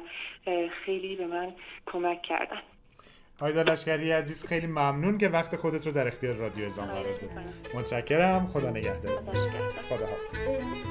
خیلی به من کمک کردن. آیدا لشکری عزیز خیلی ممنون که وقت خودت رو در اختیار رادیو ازام قرار آره، دادی. متشکرم. خدا نگهدارت خدا حافظ.